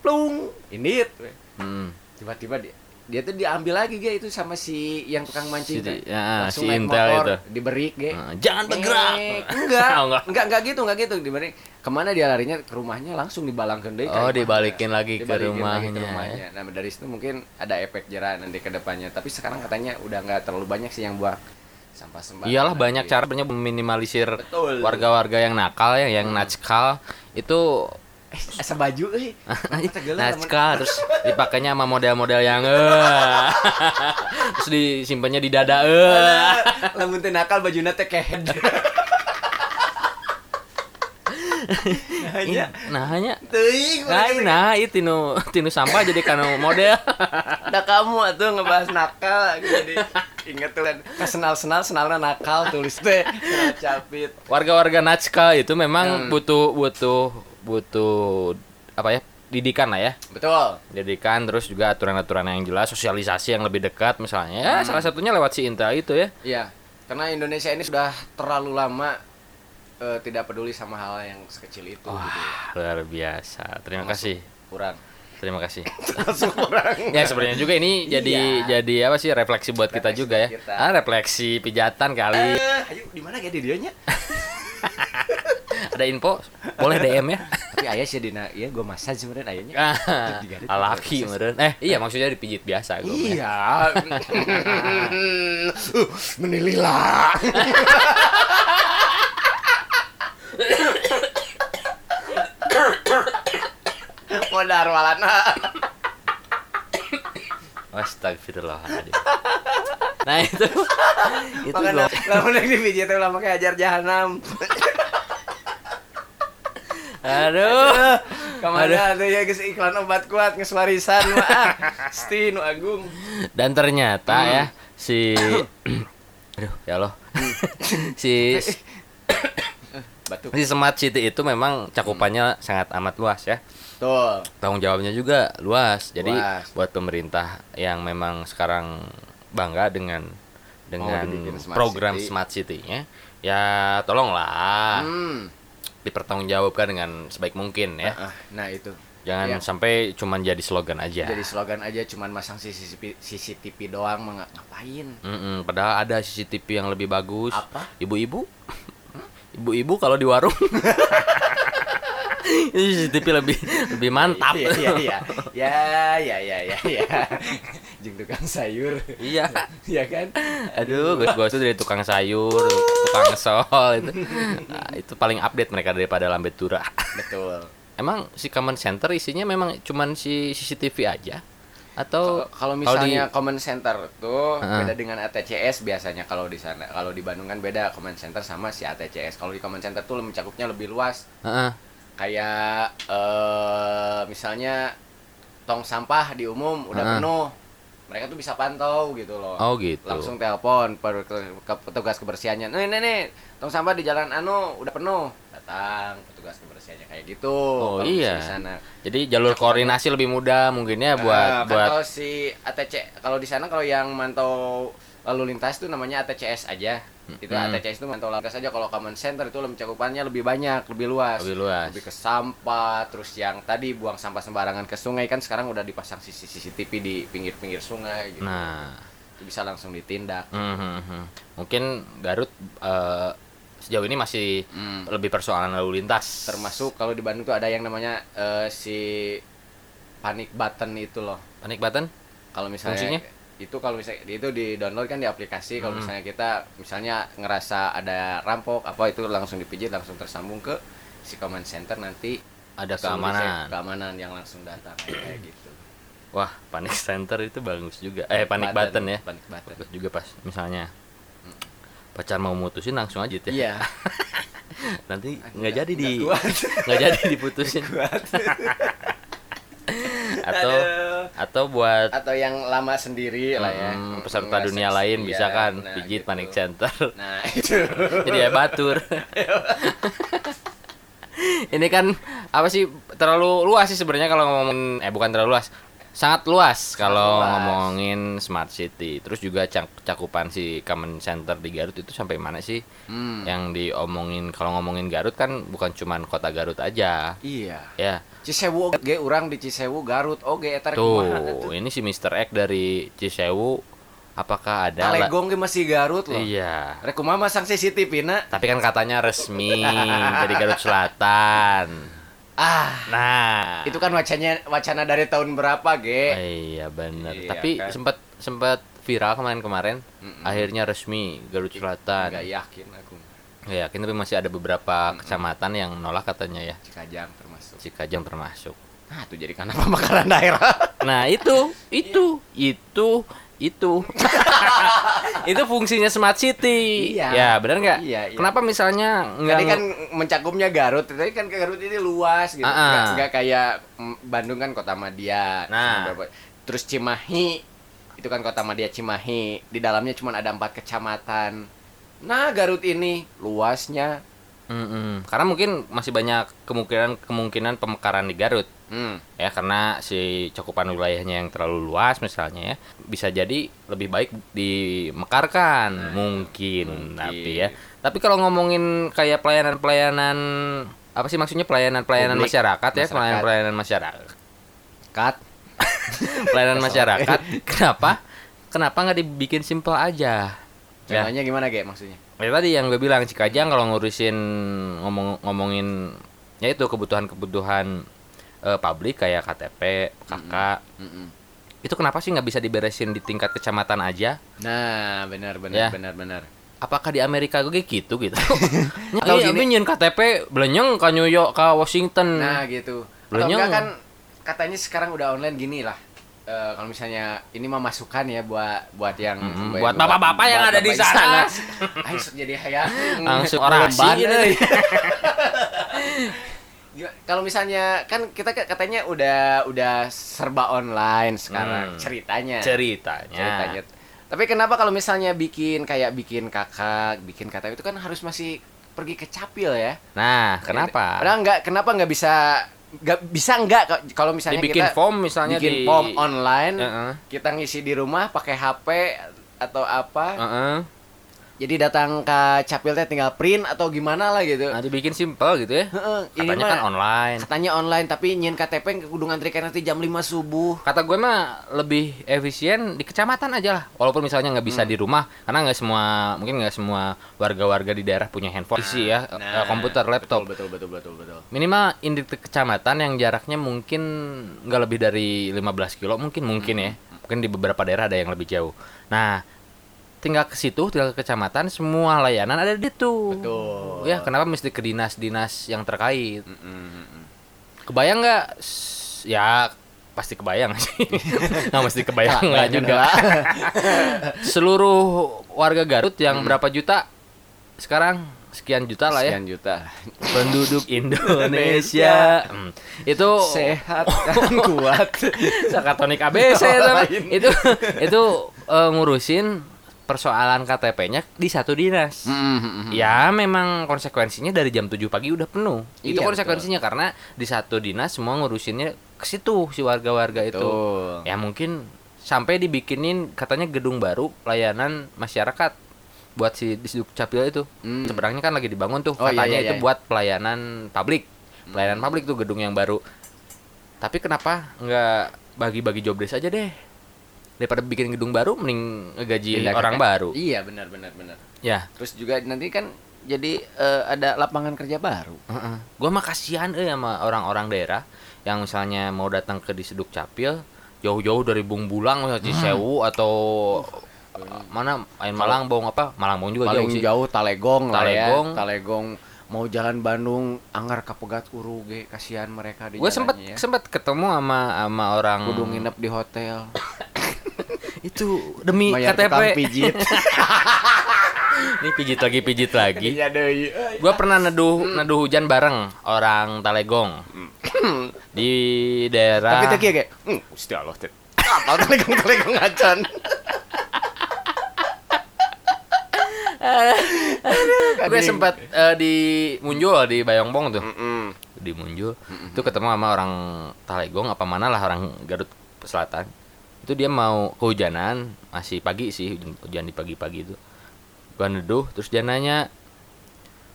plung ini Hmm. tiba-tiba dia, dia tuh diambil lagi ge itu sama si yang tukang mancing Si- ya, Langsung si naik Intel motor, itu. diberi ge. Ah, jangan bergerak. Enggak, enggak. enggak enggak gitu enggak gitu. Diberi ke mana dia larinya? Ke rumahnya langsung dibalangkan deh Oh, dibalikin lagi ke Dibalikin lagi rumahnya. nah dari situ mungkin ada efek jerah nanti ke depannya. Tapi sekarang katanya udah nggak terlalu banyak sih yang buang sampah sembarangan Iyalah banyak Iya. cara sebenarnya meminimalisir warga-warga yang nakal ya, yang natskal itu eh, asa baju eh geuleuh lamun- natskal terus dipakainya sama model-model yang eh. Terus disimpannya di dada eh. Lamun teu nakal bajuna teh kehed hanya nah hanya. Teuing nah itu tinu tinu sampah jadi kanu model. Ada kamu atuh ngebahas nakal jadi inget tuh kan senal senal senalnya nakal tulis teh. Capit. Warga-warga natskal itu memang Hmm. butuh butuh butuh apa ya didikan lah ya. Betul. Didikan terus juga aturan-aturan yang jelas sosialisasi yang lebih dekat misalnya. Ya Hmm. salah satunya lewat si Intel itu ya. Iya karena Indonesia ini sudah terlalu lama eh, tidak peduli sama hal yang sekecil itu gitu ya. wah luar biasa. Terima Termasuk kasih. kurang. Terima kasih. Kurang. Ya sebenarnya juga ini jadi Iya. jadi apa sih refleksi buat kita Refleksi juga ya. kita. ah refleksi pijatan kali. Eh, ayo di mana ya di dianya ada info? Boleh DM ya? Tapi ayah sih dina. Iya gue massage sebenarnya ayahnya. Ah laki meren eh iya maksudnya dipijit biasa gue iya. Uh, menilila. Modar walana Astagfirullahaladzim. Nah itu. Itu makanya lamun yang dipijit lama kayak ajar jahanam Aduh. ke mana tuh ya geus iklan obat kuat geus warisan mah ah. Sti nu agung Dan ternyata ya si Aduh, ya Allah. si Batu. Di smart city itu memang cakupannya sangat amat luas ya. Tuh. Tanggung jawabnya juga luas. Jadi Luas. buat pemerintah yang memang sekarang bangga dengan dengan smart program city. smart city-nya, ya tolonglah Hmm. Dipertanggungjawabkan dengan sebaik mungkin ya. Ah, Nah, itu. Jangan Iya. sampai cuman jadi slogan aja. Jadi slogan aja cuman masang CCTV, CCTV doang mah ngapain? Mm-mm, padahal ada CCTV yang lebih bagus. Apa? Ibu-ibu? Ibu-ibu kalau di warung. CCTV lebih lebih mantap. Iya iya iya. Ya ya ya ya ya. Jeung tukang sayur. Iya. Iya kan? Aduh, gue gue tuh dari tukang sayur, tukang sol itu. Nah, itu paling update mereka daripada Lambe Tura. Betul. Emang si command center isinya memang cuman si CCTV aja atau Kalau di- misalnya command center tuh Heeh. beda dengan ATCS biasanya kalau di sana. Kalau di Bandung kan beda command center sama si ATCS. Kalau di command center tuh mencakupnya lebih luas. Heeh. Kayak eh misalnya tong sampah di umum udah penuh. Mereka tuh bisa pantau gitu loh. Oh gitu. Langsung telepon per ke, petugas kebersihannya. Nih nih nih, tong sampah di jalan anu udah penuh. Datang petugas kebersihannya kayak gitu. Oh, iya. Di sana. Jadi jalur koordinasi lebih mudah mungkin ya buat kan buat kalau si ATC kalau di sana kalau yang mantau lalu lintas itu namanya ATCS aja. Itu Hmm. ATCS itu mantau lalu lintas aja. Kalau command center itu mencakupannya lebih banyak, lebih luas. lebih luas. Lebih ke sampah, terus yang tadi buang sampah sembarangan ke sungai kan sekarang udah dipasang CC CCTV di pinggir-pinggir sungai gitu. Nah, Itu bisa langsung ditindak. mhm. mungkin Garut eh, sejauh ini masih Hmm. lebih persoalan lalu lintas. Termasuk kalau di Bandung tuh ada yang namanya eh, si panic button itu loh. panik button. kalau misalnya Fungsinya? Itu kalau misalnya itu di download kan di aplikasi kalau Hmm. misalnya kita misalnya ngerasa ada rampok apa itu langsung dipijit langsung tersambung ke si command center nanti Ada keamanan. keamanan yang langsung datang kayak gitu Wah, panik center itu bagus juga. Eh, panik button, ya. panic button Bagus juga pas misalnya pacar mau mutusin langsung aja ya. iya Nanti nggak jadi di nggak jadi diputusin. atau Aduh. atau buat atau yang lama sendiri lah ya peserta dunia lain iya, bisa kan nah, pijit gitu. panik center. nah itu Jadi ya batur. Ini kan apa sih terlalu luas sih sebenarnya kalau ngomongin eh bukan terlalu luas. Sangat luas kalau luas. ngomongin smart city. Terus juga cak- cakupan si common center di Garut itu sampai mana sih? Hmm, Yang diomongin kalau ngomongin Garut kan bukan cuman kota Garut aja. iya Ya. Cisewu ge urang di Cisewu Garut oge eta Tuh, ini si Mr. X dari Cisewu apakah ada Talegong ge masih Garut loh Iya. Rek kumaha masang CCTV na? Tapi kan katanya resmi dari Garut Selatan. Ah, Nah, itu kan wacana wacana dari tahun berapa, Ge? Iya benar. Iya, Tapi kan? sempat sempat viral kemarin-kemarin. Mm-mm. Akhirnya resmi Garut Selatan. Enggak yakin aku. Nggak yakin tapi masih ada beberapa kecamatan yang nolak katanya ya. Cikajang. Cikajang termasuk. Nah, itu jadi karena pemekaran daerah. Nah, itu itu itu itu itu fungsinya smart city. Iya. Ya, benar nggak? Iya, iya. Kenapa misalnya nggak Tadi kan mencakupnya Garut, tadi kan ke Garut ini luas gitu. Ah, ah. Nggak, nggak kayak mm, Bandung kan kota Madia. Nah. Terus Cimahi itu kan kota Madia Cimahi. Di dalamnya cuma ada empat kecamatan. Nah, Garut ini luasnya Mm-mm. Karena mungkin masih banyak kemungkinan kemungkinan pemekaran di Garut. hmm, ya karena si cakupan wilayahnya yang terlalu luas misalnya ya bisa jadi lebih baik dimekarkan mungkin, mungkin. tapi ya tapi kalau ngomongin kayak pelayanan pelayanan apa sih maksudnya pelayanan pelayanan Publik, masyarakat, ya masyarakat. pelayanan pelayanan masyarakat kat. pelayanan masyarakat kenapa kenapa nggak dibikin simpel aja ya Contohnya gimana, Ge, maksudnya? Ya tadi yang gue bilang Cikajang kalau ngurusin ngomong ngomongin ya itu kebutuhan-kebutuhan eh, publik kayak KTP, KK, Mm-mm. itu kenapa sih nggak bisa diberesin di tingkat kecamatan aja? Nah, benar benar Ya. benar benar. Apakah di Amerika gue gitu gitu? Atau Atau gini- gini KTP belenyeng ke New York ke Washington. Nah, gitu. Nyong. kan katanya sekarang udah online gini lah. Eh, kalau misalnya ini mah masukan ya buat buat yang Mm-mm, buat bapak-bapak yang buat ada di sana. Ayo jadi hayang Langsung lemban, gitu. Kalau misalnya kan kita katanya udah udah serba online sekarang Hmm. ceritanya. Ceritanya. ceritanya. Tapi kenapa kalau misalnya bikin kayak bikin kakak, bikin KTP itu kan harus masih pergi ke Capil ya. Nah, kenapa? Padahal nggak kenapa nggak bisa nggak bisa nggak k- kalau misalnya Dibikin kita form misalnya bikin di form online, Heeh. kita ngisi di rumah pakai HP atau apa. Heeh. Jadi datang ke Capil teh tinggal print atau gimana lah gitu. Nah, dibikin simple gitu ya. Heeh, ini Katanya mah kan online. katanya online tapi nyen KTP ke kudu ngantri nanti jam 5 subuh. Kata gue mah lebih efisien di kecamatan aja lah. Walaupun misalnya nggak bisa di rumah, karena nggak semua mungkin nggak semua warga-warga di daerah punya handphone, PC ya, Nah, komputer, laptop. Betul betul betul betul betul. Minimal induk kecamatan yang jaraknya mungkin nggak lebih dari 15 kilo mungkin mungkin ya. Mungkin di beberapa daerah ada yang lebih jauh. Nah, tinggal ke situ, tinggal ke kecamatan, semua layanan ada di situ. Betul. Ya, kenapa mesti ke dinas-dinas yang terkait? Mm, mm, mm. Kebayang nggak? Ya pasti kebayang sih. nggak mesti kebayang nggak juga. Seluruh warga Garut yang berapa juta? Sekarang sekian juta lah ya. Sekian juta. Penduduk Indonesia. Hmm. Itu Sehat dan kuat. sakatonik ABC itu. Itu itu eh, ngurusin persoalan KTP-nya di satu dinas. Mm, Ya memang konsekuensinya dari jam 7 pagi udah penuh. itu Iya, konsekuensinya karena di satu dinas semua ngurusinnya ke situ si warga-warga itu. Betul. Ya mungkin sampai dibikinin katanya gedung baru layanan masyarakat buat si di Capil itu. Hmm. Seberangnya kan lagi dibangun tuh Oh, iya, katanya iya, itu iya. buat pelayanan publik. Pelayanan publik tuh gedung yang baru. Tapi kenapa nggak bagi-bagi job desk aja deh? Daripada bikin gedung baru mending ke- orang baru. Iya benar benar benar. Ya, Terus juga nanti kan jadi eh, ada lapangan kerja baru. Heeh. Gua mah kasihan eh sama orang-orang daerah yang misalnya mau datang ke di Seduk Capil jauh-jauh dari Bung Bulang misalnya Cisewu atau uh, mana Ain Malang Bong apa Malang Bong juga jauh Paling sih. jauh Talegong, lah Talegong. ya. Talegong mau jalan Bandung anggar kapegat uru ge kasihan mereka di Gue sempet ya. sempet ketemu sama sama orang kudu nginep di hotel. itu demi Bayar KTP. pijit. Ini pijit lagi pijit lagi. Iya. Gua pernah neduh neduh hujan bareng orang Talegong di daerah Tapi teh kieu ge, hmm, Allah. Apa Talegong Talegong acan. gue sempat eh, di Munjul di Bayongbong tuh. Di Munjul itu ketemu sama orang Talegong apa mana lah orang Garut Selatan itu dia mau kehujanan masih pagi sih hujan, hujan di pagi-pagi itu. Gua neduh terus dia nanya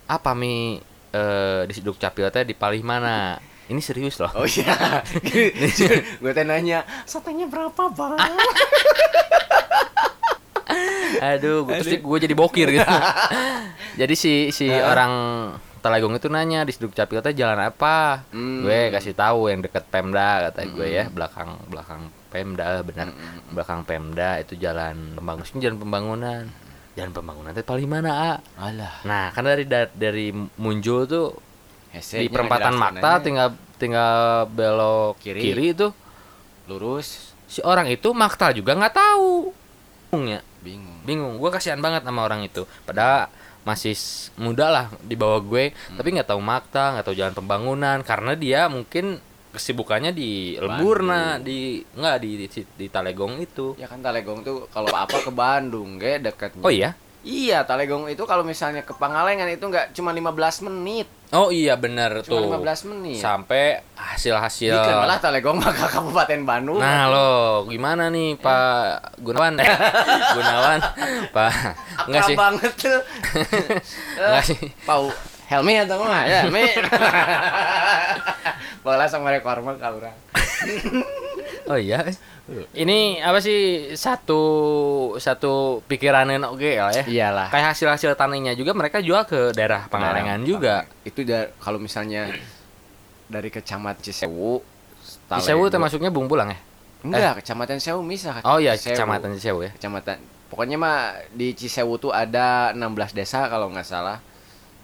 apa mi? Eh, di Siduk Capil teh di palih mana? Ini serius loh. Oh iya. gue teh nanya, satenya berapa, Bang? aduh gua, terus gue jadi bokir gitu. Jadi si si orang Talegong itu nanya di Siduk Capil teh jalan apa? Hmm. gue kasih tahu yang deket Pemda kata gue ya belakang belakang Pemda benar. Belakang Pemda itu jalan pembangunan. Jalan pembangunan. Jalan pembangunan itu paling mana ah Alah. nah kan dari da- dari Munjul tuh Hese di perempatan Makta tinggal tinggal belok Kiri. kiri, itu. Lurus. Si orang itu Makta juga nggak tahu. Bingung ya bingung. bingung. Gue kasihan banget sama orang itu. Padahal masih muda lah di bawah gue. Tapi nggak tahu makta nggak tahu jalan pembangunan. Karena dia mungkin kesibukannya di Lemburna di nggak di, di di Talegong itu Ya kan Talegong tuh kalau apa ke Bandung, ge dekatnya. oh iya Iya, Talegong itu kalau misalnya ke Pangalengan itu nggak cuma 15 menit. oh iya Cuma tuh 15 menit. sampai hasil hasil Bikin malah Talegong mah ke Kabupaten Bandung. nah lo gimana nih Pak Gunawan eh, Gunawan Pak enggak sih banget tuh. enggak sih Pau Helmi atau mah ya, Mi. Bola sama rekor mah ka urang. Oh iya. Ini apa sih satu satu pikirannya oke lah ya. Iyalah. Kayak hasil-hasil taninya juga mereka jual ke daerah Pangalengan juga. Itu da- kalau misalnya dari kecamatan Cisewu, Cisewu termasuknya Bung Bulang ya? Enggak, kecamatan Cisewu misah. Oh iya, Cisewu. kecamatan Cisewu ya. kecamatan pokoknya mah di Cisewu tuh ada 16 desa kalau nggak salah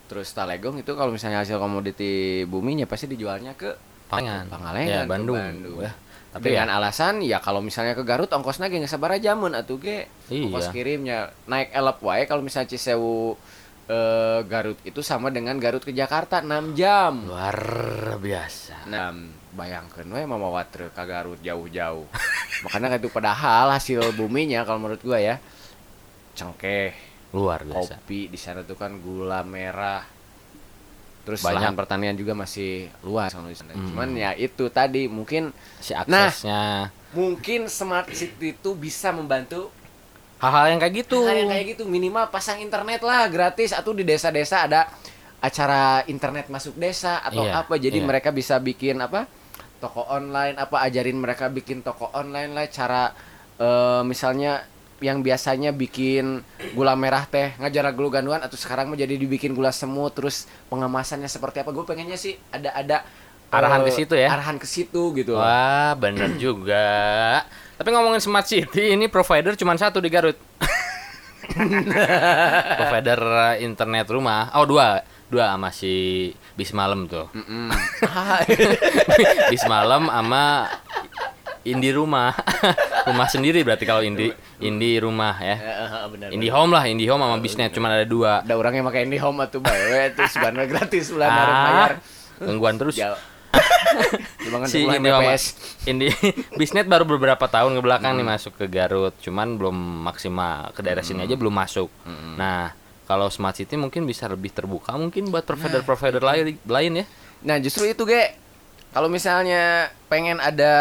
terus Talegong itu kalau misalnya hasil komoditi buminya pasti dijualnya ke Pangalengan. Pangalengan Ya, Bandung. Bandung. Ya. tapi dengan ya, alasan ya kalau misalnya ke Garut ongkosnya ge sabar jamun atuh ge Iya. ongkos kirimnya naik elep wae kalau misalnya Cisewu eh, Garut itu sama dengan Garut ke Jakarta 6 jam luar biasa. Nah, bayangkan we mamawa truk ke Garut jauh-jauh. Makanya itu padahal hasil buminya kalau menurut gua ya cengkeh, Luar biasa. kopi di sana tuh kan gula merah, Terus Banyak. lahan pertanian juga masih luas kalau di sana. Cuman ya itu tadi mungkin si Nah. aksesnya mungkin smart city itu bisa membantu hal-hal yang kayak gitu kayak kayak gitu minimal pasang internet lah gratis atau di desa-desa ada acara internet masuk desa atau Iya, apa jadi iya. mereka bisa bikin apa toko online apa ajarin mereka bikin toko online lah cara eh, misalnya yang biasanya bikin gula merah teh ngajar gula ganduan atau sekarang mau jadi dibikin gula semut terus pengemasannya seperti apa? Gue pengennya sih ada ada Arahan eh, ke situ ya? arahan ke situ gitu. Wah bener juga. Tapi ngomongin smart city ini provider cuma satu di Garut. Provider eh, internet rumah. Oh dua. Dua sama si bis malam tuh. Mm-mm. bis malam sama Indi rumah rumah sendiri berarti kalau Indi Indi rumah ya. Eh, benar Indi home lah Indi home sama bisnet cuma ada dua. Ada orang yang pakai IndiHome atau bae itu sebenarnya gratis bulan ah bayar. Gangguan terus. Dibangun si Indi home. Indi bisnet baru beberapa tahun ke belakang Hmm. nih masuk ke Garut cuman belum maksimal. Ke daerah sini aja belum masuk. Hmm. nah kalau smart city mungkin bisa lebih terbuka mungkin buat provider Nah, provider lain lain ya. Nah justru itu ge kalau misalnya pengen ada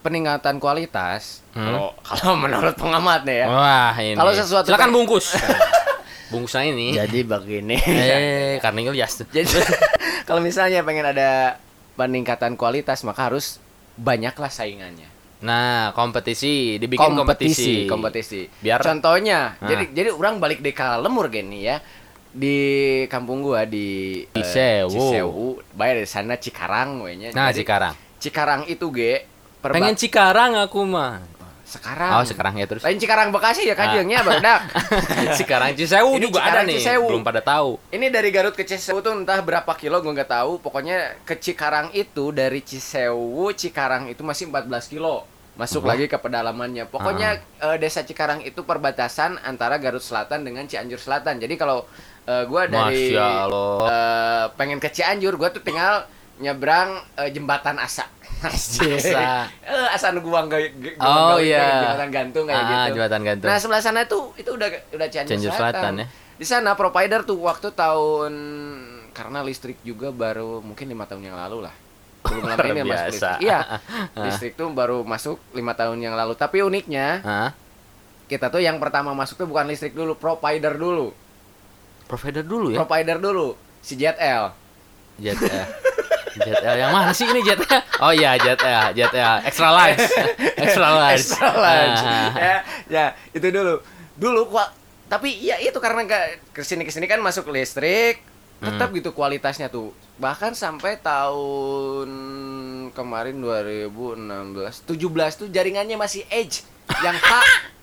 peningkatan kualitas Hmm. kalau kalau menurut pengamat nih ya. Wah ini. Kalau sesuatu silakan bungkus. Bungkusnya ini jadi begini. Eh Karningil Yas jadi kalau misalnya pengen ada peningkatan kualitas maka harus banyaklah saingannya. Nah, kompetisi, dibikin kompetisi. kompetisi. Biar- contohnya Nah. jadi jadi orang balik di lemur gini ya di kampung gua di eh, Cisewu. Cisewu bayar di sana Cikarang we nya. Nah, Jadi, Cikarang. Cikarang itu ge perba- Pengen Cikarang aku mah. sekarang Oh, sekarang ya terus. lain Cikarang Bekasi ya kajengnya barudak Cikarang Cisewu Ini juga Cikarang ada nih. Cisewu. Belum pada tahu. ini dari Garut ke Cisewu tuh entah berapa kilo gue nggak tahu pokoknya ke Cikarang itu dari Cisewu Cikarang itu masih 14 kilo masuk Wah. lagi ke pedalamannya pokoknya eh, desa Cikarang itu perbatasan antara Garut Selatan dengan Cianjur Selatan jadi kalau eh, gua dari eh, pengen ke Cianjur gua tuh tinggal nyebrang eh, jembatan Asa. Asa. Eh, asa nu gua Oh, iya. jembatan gantung kayak Ah, gitu jembatan gantung. Nah sebelah sana tuh itu udah udah Cianjur, Cianjur Selatan. Selatan, ya. Di sana provider tuh waktu tahun karena listrik juga baru mungkin lima tahun yang lalu lah. Belum lama ini masuk listrik. Iya, listrik tuh baru masuk lima tahun yang lalu. Tapi uniknya kita tuh yang pertama masuk tuh bukan listrik dulu, provider dulu. Provider dulu ya. Provider dulu, si JetL. Jet L. Jet L yang mana sih ini Jet L? Oh iya Jet L, Jet L. Extra large. Extra large. Extra large. Ah. ya, ya, itu dulu. Dulu kok tapi ya itu karena ke ke sini ke sini kan masuk listrik, tetap Hmm. gitu kualitasnya tuh. Bahkan sampai tahun kemarin 2016, 17 tuh jaringannya masih Edge yang H.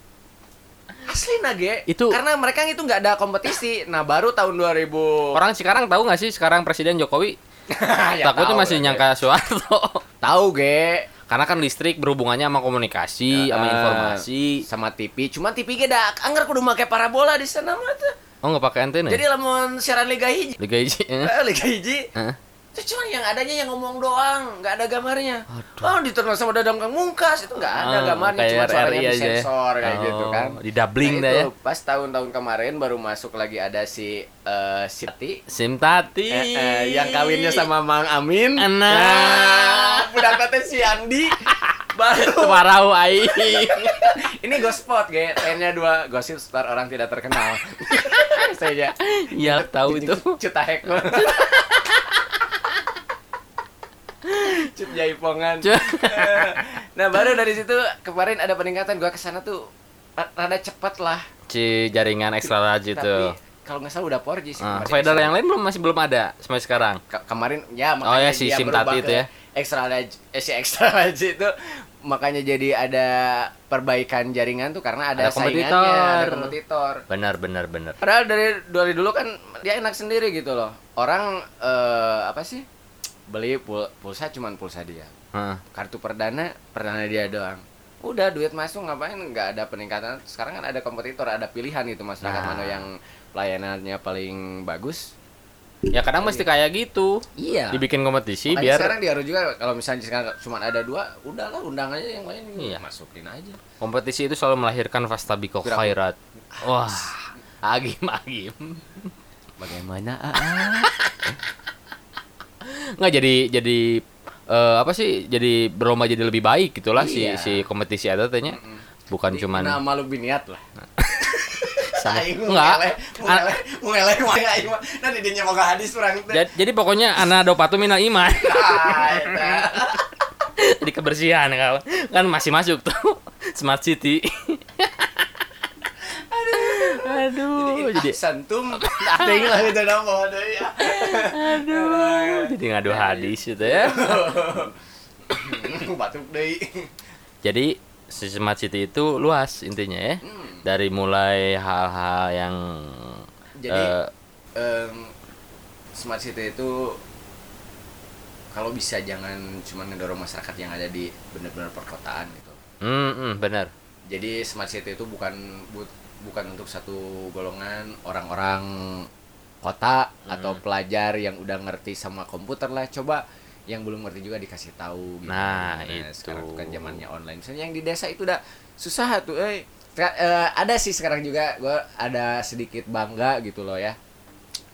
Asli nage. Itu- karena mereka itu nggak ada kompetisi. Nah, baru tahun 2000 Orang sekarang tahu nggak sih sekarang Presiden Jokowi Ya, takutnya tahu, masih Ge. nyangka Soeharto. tahu, Ge. Karena kan listrik berhubungannya sama komunikasi, sama Eh, informasi. sama TV. Cuma TV ge da anggar kudu make parabola di sana mah tuh. Oh nggak pakai antena? Jadi ya? lamun siaran Liga Hiji, Liga hiji. eh? eh, Liga Hiji, Hah? Itu cuma yang adanya yang ngomong doang, nggak ada gambarnya. Oh, diterima sama Dadang Kang Mungkas itu nggak ada Ah, gambarnya, cuma suaranya RRI aja ya. kayak Oh, gitu kan. di doubling Nah, dah ya. Pas tahun-tahun kemarin baru masuk lagi ada si eh, Siti Sim Tati. eh, eh, yang kawinnya sama Mang Amin. Enak. Nah, budak teh si Andi baru Warau aing. ini gospot ge trennya dua gosip star orang tidak terkenal saya Iya tahu itu. cutahek cut jaipongan nah baru dari situ kemarin ada peningkatan gua ke sana tuh ra- rada cepet lah Ci jaringan extra large itu. tapi kalau nggak salah udah 4G sih Ah, kemarin. provider yang lain belum masih belum ada sampai sekarang. Ke- kemarin ya Oh ya, si SIM tadi itu ya. extra large eh, si extra large itu makanya jadi ada perbaikan jaringan tuh karena ada, Ada saingannya kompetitor. ada kompetitor Benar benar benar. Padahal dari dari dulu kan dia enak sendiri gitu loh. Orang eh, apa sih? Beli pul- pulsa cuman pulsa dia. Heeh. Kartu perdana perdana dia doang. Udah duit masuk ngapain nggak ada peningkatan. Sekarang kan ada kompetitor, ada pilihan gitu masyarakat Nah. mana yang pelayanannya paling bagus. Ya kadang mesti kayak gitu. Iya. Dibikin kompetisi Makanya biar sekarang dia harus juga kalau misalnya sekarang cuma ada dua, udahlah undang aja yang lain Iya. masukin aja. kompetisi itu selalu melahirkan fastabiko Berapa? khairat. Wah. Agim agim. Bagaimana? Aa? nggak jadi jadi eh, apa sih jadi berlomba jadi lebih baik gitulah Iya. si si kompetisi ada tanya bukan cuman Nah, malu biniat lah. Sama- enggak. Aing mah. Nanti dinya mau hadis. Ja- jadi pokoknya anak dopatu minal iman jadi kebersihan kan kan masih masuk tuh smart city aduh jadi santum teuing lah itu nama deui ya. aduh jadi ngadu hadis itu ya Batuk deui. jadi si smart city itu luas intinya ya Hmm. dari mulai hal-hal yang Jadi eh, em, smart city itu kalau bisa jangan cuma ngedorong masyarakat yang ada di benar-benar perkotaan gitu. hmm, hmm, benar Jadi smart city itu bukan bu- bukan untuk satu golongan orang-orang kota atau pelajar yang udah ngerti sama komputer lah. Coba yang belum ngerti juga dikasih tahu gitu. Nah, sekarang itu. tuh kan zamannya online. Misalnya yang di desa itu udah susah tuh, eh. Eh, ada sih sekarang juga gua ada sedikit bangga gitu loh ya.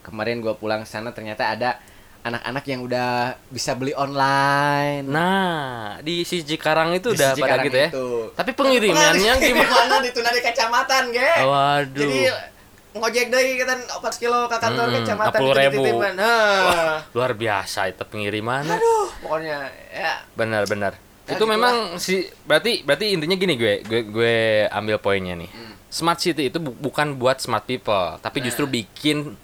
Kemarin gua pulang sana ternyata ada anak-anak yang udah bisa beli online. nah di si Cikarang itu Di udah pada Cikarang gitu ya itu. tapi pengirimannya gimana Gimana di kecamatan, ge? waduh Jadi ngojek deui kita 4 kilo ke kantor Mm-mm, kecamatan 40.000. dititipkan. Nah. luar biasa itu pengiriman Aduh, pokoknya ya benar-benar Ya, itu gitulah. memang si berarti berarti intinya gini gue gue gue ambil poinnya nih Hmm. smart city itu bu- bukan buat smart people tapi Nah. justru bikin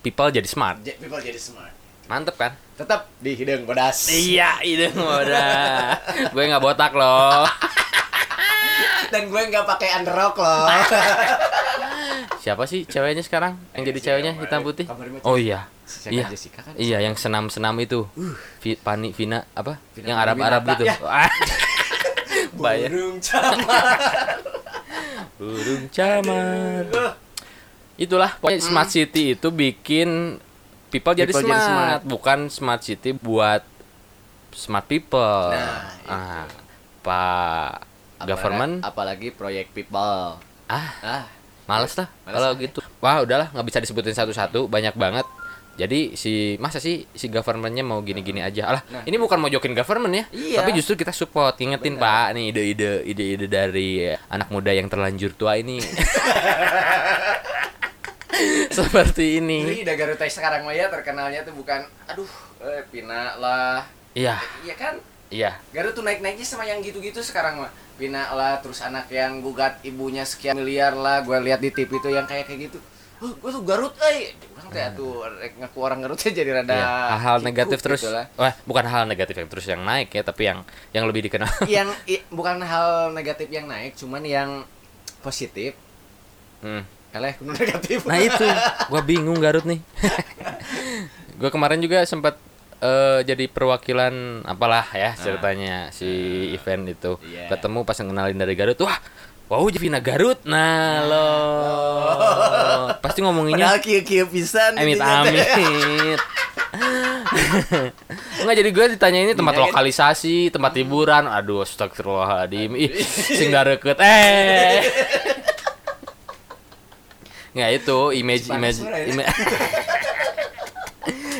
people jadi smart people jadi smart. Mantep kan? Tetap di hidung bodas. iya itu udah gue nggak botak loh. Dan gue nggak pakai underrock loh. siapa sih ceweknya sekarang? Yang jadi ceweknya hitam putih? Oh iya. Iya. Jessica kan? iya yang senam senam itu Vi, Pani Vina apa? Vina yang Arab Arab Aminata, gitu. Ya. Bayar. Burung camar. burung camar itulah pokoknya smart city itu bikin people, jadi. People jadi smart. smart. bukan smart city buat smart people Nah, ah pak government apalagi proyek people. ah Ah, males lah kalau lah. gitu wah udahlah nggak bisa disebutin satu-satu banyak banget jadi si masa sih si governmentnya mau gini-gini aja alah Nah. ini bukan mau jokin government ya Iya. tapi justru kita support ingetin Benar. pak nih ide-ide ide-ide dari anak muda yang terlanjur tua ini seperti ini Ini udah Garut Teh sekarang mah ya terkenalnya tuh bukan aduh eh, Pina lah. iya Iya kan? iya Garut tuh naik-naiknya sama yang gitu-gitu sekarang mah. Pina lah terus anak yang gugat ibunya sekian miliar lah. Gue lihat di TV tuh yang kayak kayak gitu. Oh, gue tuh Garut, eh. Orang teh tuh ngaku orang Garut teh jadi rada hal-hal kikuk negatif terus gitu lah. wah bukan hal negatif yang terus yang naik ya tapi yang yang lebih dikenal yang i- bukan hal negatif yang naik, cuman yang positif. Hmm. Kudu negatif. Nah itu, gua bingung Garut nih. gua kemarin juga sempat eh, jadi perwakilan apalah ya ceritanya si event itu. Iya. Ketemu pas ngenalin dari Garut, wah, wow Vina Garut. Nah lo, pasti ngomonginnya Padahal kieu-kieu pisan. amit amit. Enggak jadi gue ditanya ini tempat Iya, kan? lokalisasi, tempat hiburan. Aduh, astagfirullahaladzim. Ih, sing. Eh. Nggak itu image image ya. image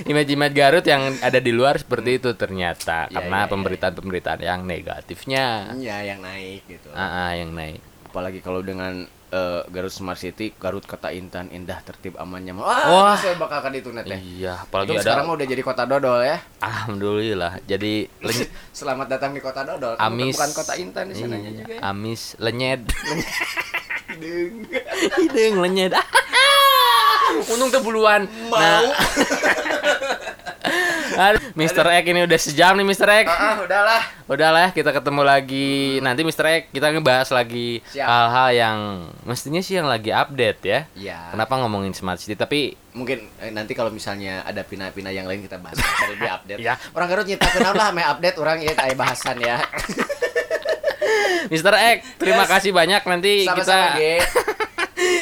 image image Garut yang ada di luar seperti itu ternyata Iya, karena iya, iya. pemberitaan-pemberitaan yang negatifnya. Iya, yang naik gitu. Ah, ah, yang naik. apalagi kalau dengan eh, Garut Smart City, Garut kota Intan, indah, tertib, aman, nyaman. Wah, Wah. saya bakal kan itu ya. Iya, apalagi Untung ada sekarang udah jadi kota dodol ya. alhamdulillah. Jadi Selamat datang di kota dodol. Amis bukan kota Intan di sananya Iya, juga. Ya. Amis lenyed. Hidung. Hidung lenyed. Untung kebuluan. Mau. Nah, aduh, Mr. X ini udah sejam nih Mr. X. Ah, ah, udahlah. Udahlah kita ketemu lagi nanti Mr. X kita ngebahas lagi hal-hal yang mestinya sih yang lagi update ya. Ya. Kenapa ngomongin smart city tapi Mungkin eh, nanti kalau misalnya ada pina-pina yang lain kita bahas dari dia update. Ya. Orang Garut nyita kenal lah, update orang ya kayak bahasan ya. Mr. X terima Yes. kasih banyak nanti kita Sama-sama, Ge.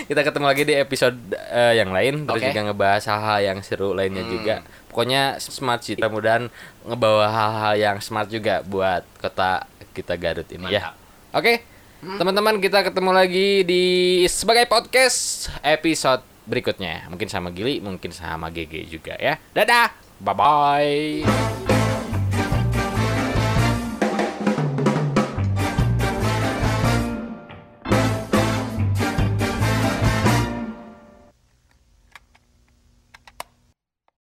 kita ketemu lagi di episode eh, yang lain terus Oke. juga ngebahas hal-hal yang seru lainnya Hmm. juga. Pokoknya smart city mudah-mudahan ngebawa hal-hal yang smart juga buat kota kita Garut ini ya. Mantap. Hmm. Oke. Teman-teman kita ketemu lagi di sebagai podcast episode berikutnya. Mungkin sama Gili, mungkin sama GG juga ya. Dadah. Bye bye.